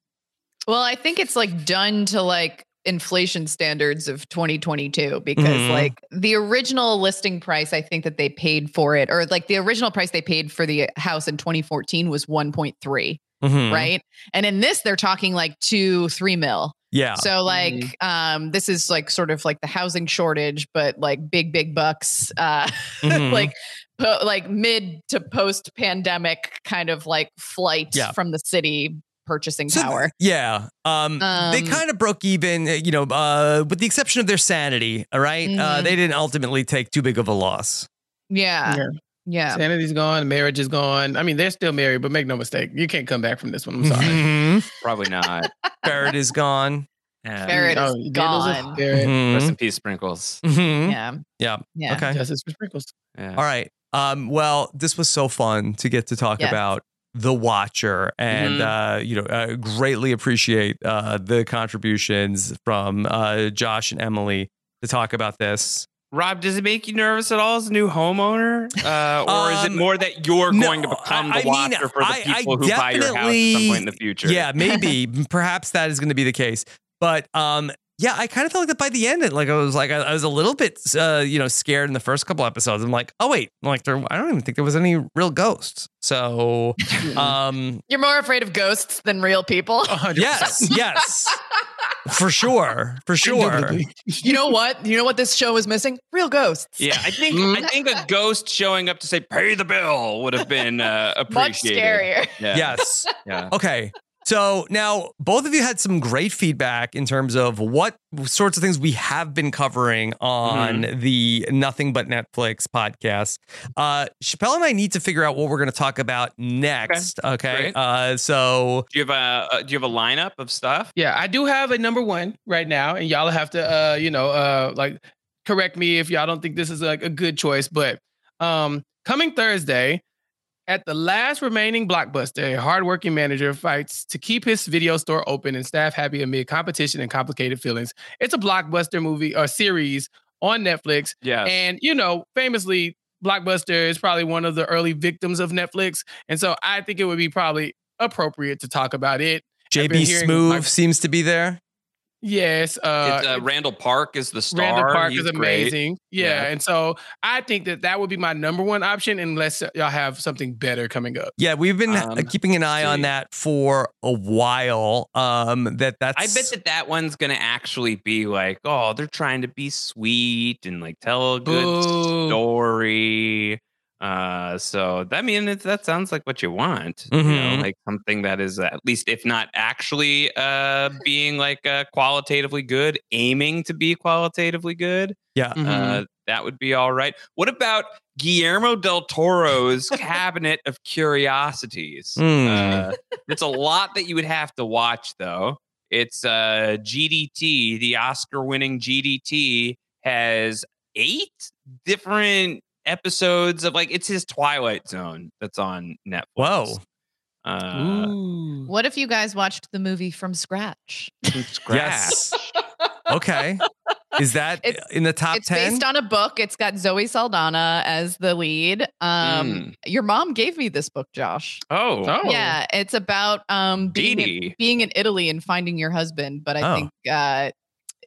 Well, I think it's like done to like inflation standards of 2022 because Mhm. like the original listing price I think that they paid for it or like the original price they paid for the house in 2014 was 1.3, Mhm. right? And in this they're talking like 2 3 mil. Yeah. So like um this is like sort of like the housing shortage but like big big bucks uh Mhm. like po- like mid to post pandemic kind of like flight Yeah. from the city purchasing So power. yeah. Um, they Um, kind of broke even, uh, you know, uh, with the exception of their sanity. All right? Uh, Mhm. they didn't ultimately take too big of a loss. Yeah. Yeah. Yeah. Sanity's gone. Marriage is gone. I mean, they're still married, but make no mistake, you can't come back from this one. I'm sorry. Mhm. Probably not. Barrett is gone. Yeah. Barrett Oh, is you did lose a gone. Barrett. Mhm. Rest in peace, Sprinkles. Mhm. Yeah. Yeah. Yeah. Okay. Justice for Sprinkles. Yeah. All right. Um, well, this was so fun to get to talk Yes. about the Watcher, and uh, you know, uh, greatly appreciate uh, the contributions from uh, Josh and Emily to talk about this. Rob, does it make you nervous at all as a new homeowner, uh, or is it Um, more that you're no, going to become the I mean, watcher for the I- I people who buy your house at some point in the future? Yeah, maybe. Perhaps that is going to be the case. But um, yeah, I kind of felt like that by the end. Like I was like I, I was a little bit uh, you know scared in the first couple episodes. I'm like, oh wait, like there, I don't even think there was any real ghosts. So um, You're more afraid of ghosts than real people. 100%. yes, yes, for sure, for sure. You know what? You know what this show is missing? Real ghosts. Yeah, I think I think a ghost showing up to say "pay the bill" would have been uh, Much appreciated. scarier. Yeah. Yes. Yeah. Okay. So now both of you had some great feedback in terms of what sorts of things we have been covering on Mm-hmm. the Nothing But Netflix podcast. Uh, Chappelle and I need to figure out what we're going to talk about next. Okay. great. Uh, so Do you have a uh, Do you have a lineup of stuff? Yeah, I do have a number one right now, and y'all have to, uh, you know, uh, like correct me if y'all don't think this is like a good choice. But um, coming Thursday, at the last remaining blockbuster, a hardworking manager fights to keep his video store open and staff happy amid competition and complicated feelings. It's a blockbuster movie or series on Netflix, Yeah. and you know, famously, Blockbuster is probably one of the early victims of Netflix, and so I think it would be probably appropriate to talk about it. JB hearing Smooth my- seems to be there. Yes, uh, it's, uh, Randall Park is the star. Randall Park He's is amazing. Yeah. and so I think that that would be my number one option, unless y'all have something better coming up. Yeah, we've been uh, Um, keeping an eye on that for a while. Um, that that's I bet that that one's gonna actually be like, oh, they're trying to be sweet and like tell a good Boo. story. Uh, so I mean, it, that sounds like what you want. You know, Mhm. like something that is at least, if not actually, uh, being like uh, qualitatively good, aiming to be qualitatively good. Yeah. Uh, that would be all right. What about Guillermo del Toro's Cabinet of Curiosities? Hmm. Uh, it's a lot that you would have to watch, though. It's uh, GDT, the Oscar winning GDT, has eight different episodes of like, it's his Twilight Zone that's on Netflix. Whoa. Uh, What if you guys watched the movie from scratch? From scratch. Yes. okay. Is that It's- in the top it's 10? based on a book. It's got Zoe Saldana as the lead. Um, Mm. Your mom gave me this book, Josh. Oh, Yeah, it's about um being in, Dee Dee. being in Italy and finding your husband, but I Oh. think uh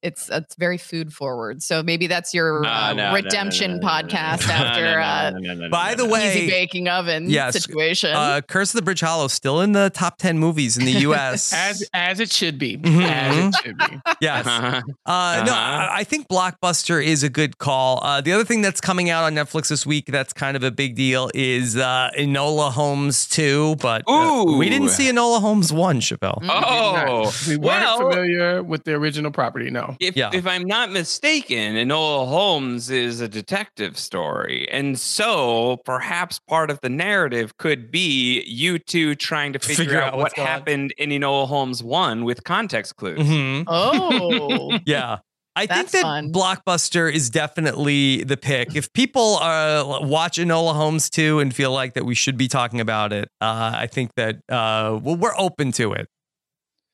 it's it's very food forward. So maybe that's your No, uh, no, no, no, redemption no, no, no, podcast no, no, after no, no, uh no, no, no, no, By the way, easy baking oven yes, situation. Uh, Curse of the Bridge Hollow still in the top 10 movies in the US. As as it should be. Mhm. As it should be. yes. Uh-huh. Uh, no, Uh-huh. I I think Blockbuster is a good call. Uh, the other thing that's coming out on Netflix this week that's kind of a big deal is uh, Enola Holmes 2, but uh, we didn't see Enola Holmes 1, Chappelle. Oh, We weren't well, familiar with the original property. No. If, Yeah. if I'm not mistaken, Enola Holmes is a detective story. And so perhaps part of the narrative could be you two trying to figure, Figure out, out what what's going on. happened in Enola Holmes 1 with context clues. Mhm. oh. Yeah. I think that fun. Blockbuster is definitely the pick. If people uh, watch Enola Holmes 2 and feel like that we should be talking about it, uh, I think that uh, well, we're open to it.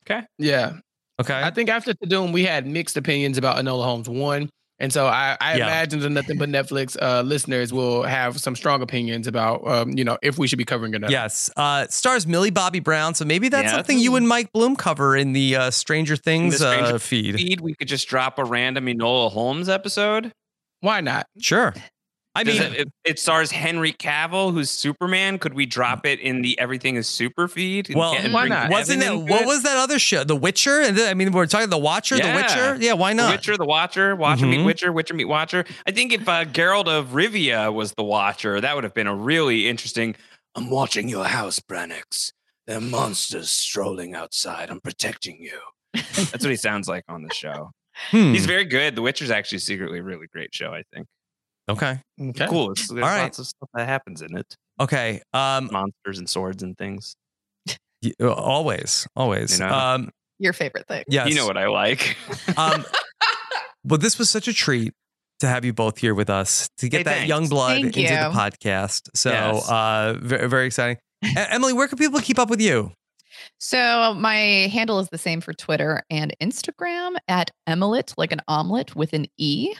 Okay. Yeah. Okay. I think after the Doom, we had mixed opinions about Enola Holmes one. And so I, I Yeah. imagine that nothing but Netflix uh, listeners will have some strong opinions about, um, you know, if we should be covering it. or not. Yes. Uh, stars Millie Bobby Brown. So maybe that's Yeah. something you and Mike Bloom cover in the uh, Stranger Things the Stranger uh, feed. feed, we could just drop a random Enola Holmes episode. Why not? Sure. I mean, it, it, it stars Henry Cavill, who's Superman. Could we drop it in the Everything is Super feed? well, why not? wasn't it? What it? was that other show? The Witcher? I mean, we're talking The Watcher, The Witcher. Yeah, why The not? Witcher, the Watcher, Watcher meet Mhm. Witcher, Witcher meet Watcher. I think if uh, Geralt of Rivia was the Watcher, that would have been a really interesting. I'm watching your house, Brannocks. There are monsters strolling outside. I'm protecting you. That's what he sounds like on the show. Hmm. He's very good. The Witcher's actually secretly a really great show. I think. Okay. Okay. Cool. It's, there's All right. lots of stuff that happens in it. Okay. Um, Monsters and swords and things. y- uh, always, always. You know? Um, Your favorite thing. yes. You know what I like. Um, but this was such a treat to have you both here with us to get Hey, that thanks. young blood Thank into the podcast. So, Yes. uh, very, very exciting. Emily, where can people keep up with you? So my handle is the same for Twitter and Instagram at Emilet, like an omelet with an E.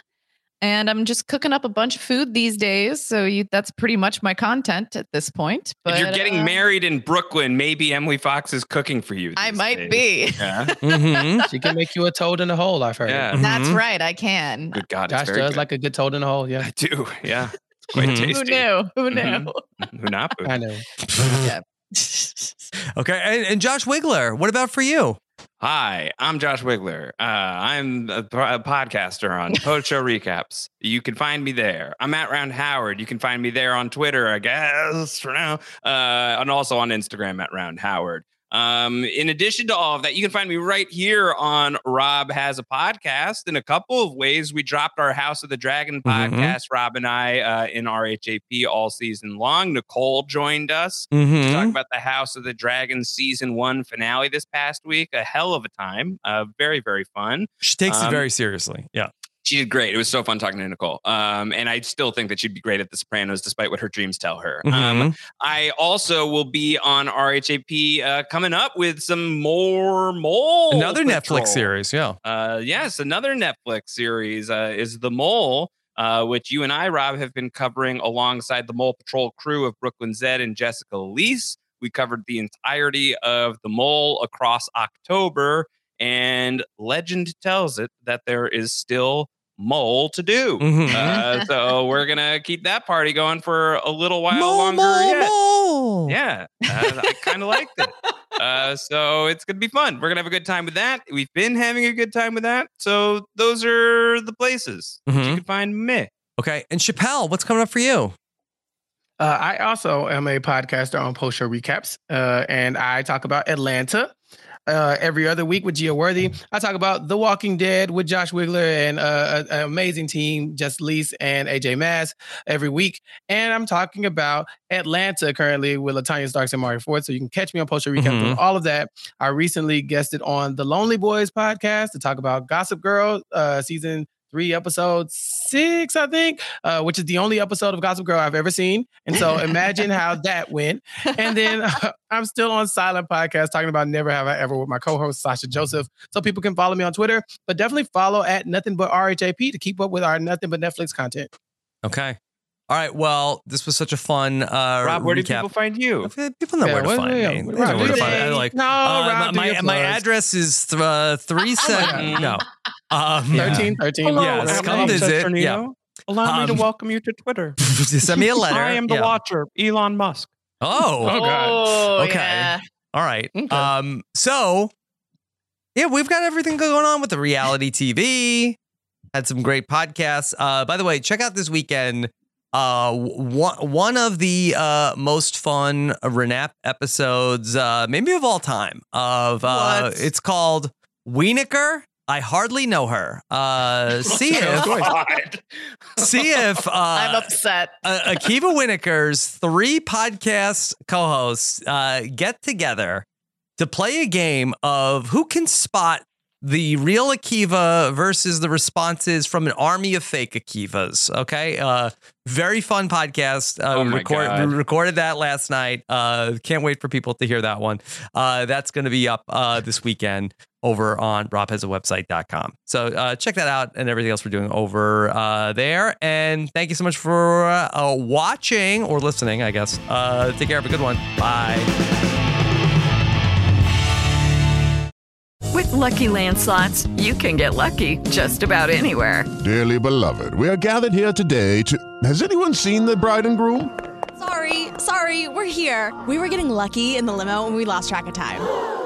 And I'm just cooking up a bunch of food these days. So you, that's pretty much my content at this point. But if you're getting uh, married in Brooklyn, maybe Emily Fox is cooking for you. I might days. be. Yeah. Mm-hmm. She can make you a toad in a hole, I've heard. Yeah. That's Mhm. right. I can. Good God. Josh does good. like a good toad in a hole. Yeah. I do. Yeah. It's quite Mhm. tasty. Who knew? Who knew? Mhm. Who not? I know. yeah. Okay. And, and Josh Wigler, what about for you? Hi, I'm Josh Wigler. Uh, I'm a podcaster on Post Show Recaps. You can find me there. I'm at Round Howard. You can find me there on Twitter, I guess, for now, uh, and also on Instagram at Round Howard. Um, in addition to all of that, you can find me right here on Rob Has a Podcast in a couple of ways. We dropped our House of the Dragon Mhm. podcast, Rob and I, uh, in RHAP all season long. Nicole joined us to Mm-hmm. talk about the House of the Dragon season one finale this past week. A hell of a time. Uh, very, very fun. She takes it Um, very seriously. Yeah. She did great. It was so fun talking to Nicole. Um, and I still think that she'd be great at The Sopranos, despite what her dreams tell her. Um, Mhm. I also will be on RHAP uh, coming up with some more mole. Another Patrol. Netflix series. Yeah. Uh, yes, another Netflix series uh, is The Mole, uh, which you and I, Rob, have been covering alongside the Mole Patrol crew of Brooklyn Zed and Jessica Liese. We covered the entirety of The Mole across October. and legend tells it that there is still mole to do. Mhm. Uh, so we're gonna keep that party going for a little while Mole, longer. mole, yet. mole. Yeah, uh, I kind of liked it. Uh, so it's gonna be fun. We're gonna have a good time with that. We've been having a good time with that. So those are the places that you can find me. Okay. And Chappelle, what's coming up for you? Uh, I also am a podcaster on Post Show Recaps, uh, and I talk about Atlanta uh, every other week with Gia Worthy. I talk about The Walking Dead with Josh Wigler and uh, an amazing team, Just Lease and AJ Mass every week. And I'm talking about Atlanta currently with Latanya Starks and Mario Ford. So you can catch me on Post Recaps Mhm. with all of that. I recently guested on the Lonely Boys podcast to talk about Gossip Girl uh, season three, episode six, I think, uh, which is the only episode of Gossip Girl I've ever seen. And so imagine how that went. And then I'm still on Silent Podcast talking about Never Have I Ever with my co-host Sasha Joseph. So people can follow me on Twitter, but definitely follow at Nothing But RHAP to keep up with our Nothing But Netflix content. Okay. All right. Well, this was such a fun uh Rob, where do people find you? People know Yeah, where to find yeah, me. Rob, They know do where to your find me. Like, No, uh, Rob, do my your my address is th- uh, three seven. no, um, 13, 13. Hello, Yes, I'm come visit. Cesternino. Yeah. Allow me to Um, welcome you to Twitter. Send me a letter. I am the Yeah. watcher, Elon Musk. Oh, Oh, God. Oh, okay. yeah. All right. Okay. Um. So, yeah, we've got everything going on with the reality TV. Had some great podcasts. Uh. By the way, check out this weekend. Uh, one one of the uh most fun Renap episodes, uh, maybe of all time. Of uh, What? it's called Wienerker. I hardly know her. Uh, see if see if uh, I'm upset. uh, Akiva Winokur's three podcast co-hosts uh, get together to play a game of who can spot the real Akiva versus the responses from an army of fake Akivas. Okay, uh, very fun podcast. Uh, Oh we my record- God. we recorded that last night. Uh, can't wait for people to hear that one. Uh, that's going to be up uh, this weekend over on robhasawebsite.com. So uh, check that out and everything else we're doing over uh, there. And thank you so much for uh, watching or listening, I guess. Uh, take care. Have a good one. Bye. With Lucky Land slots, you can get lucky just about anywhere. Dearly beloved, we are gathered here today to. Has anyone seen the bride and groom? Sorry, sorry, we're here. We were getting lucky in the limo and we lost track of time.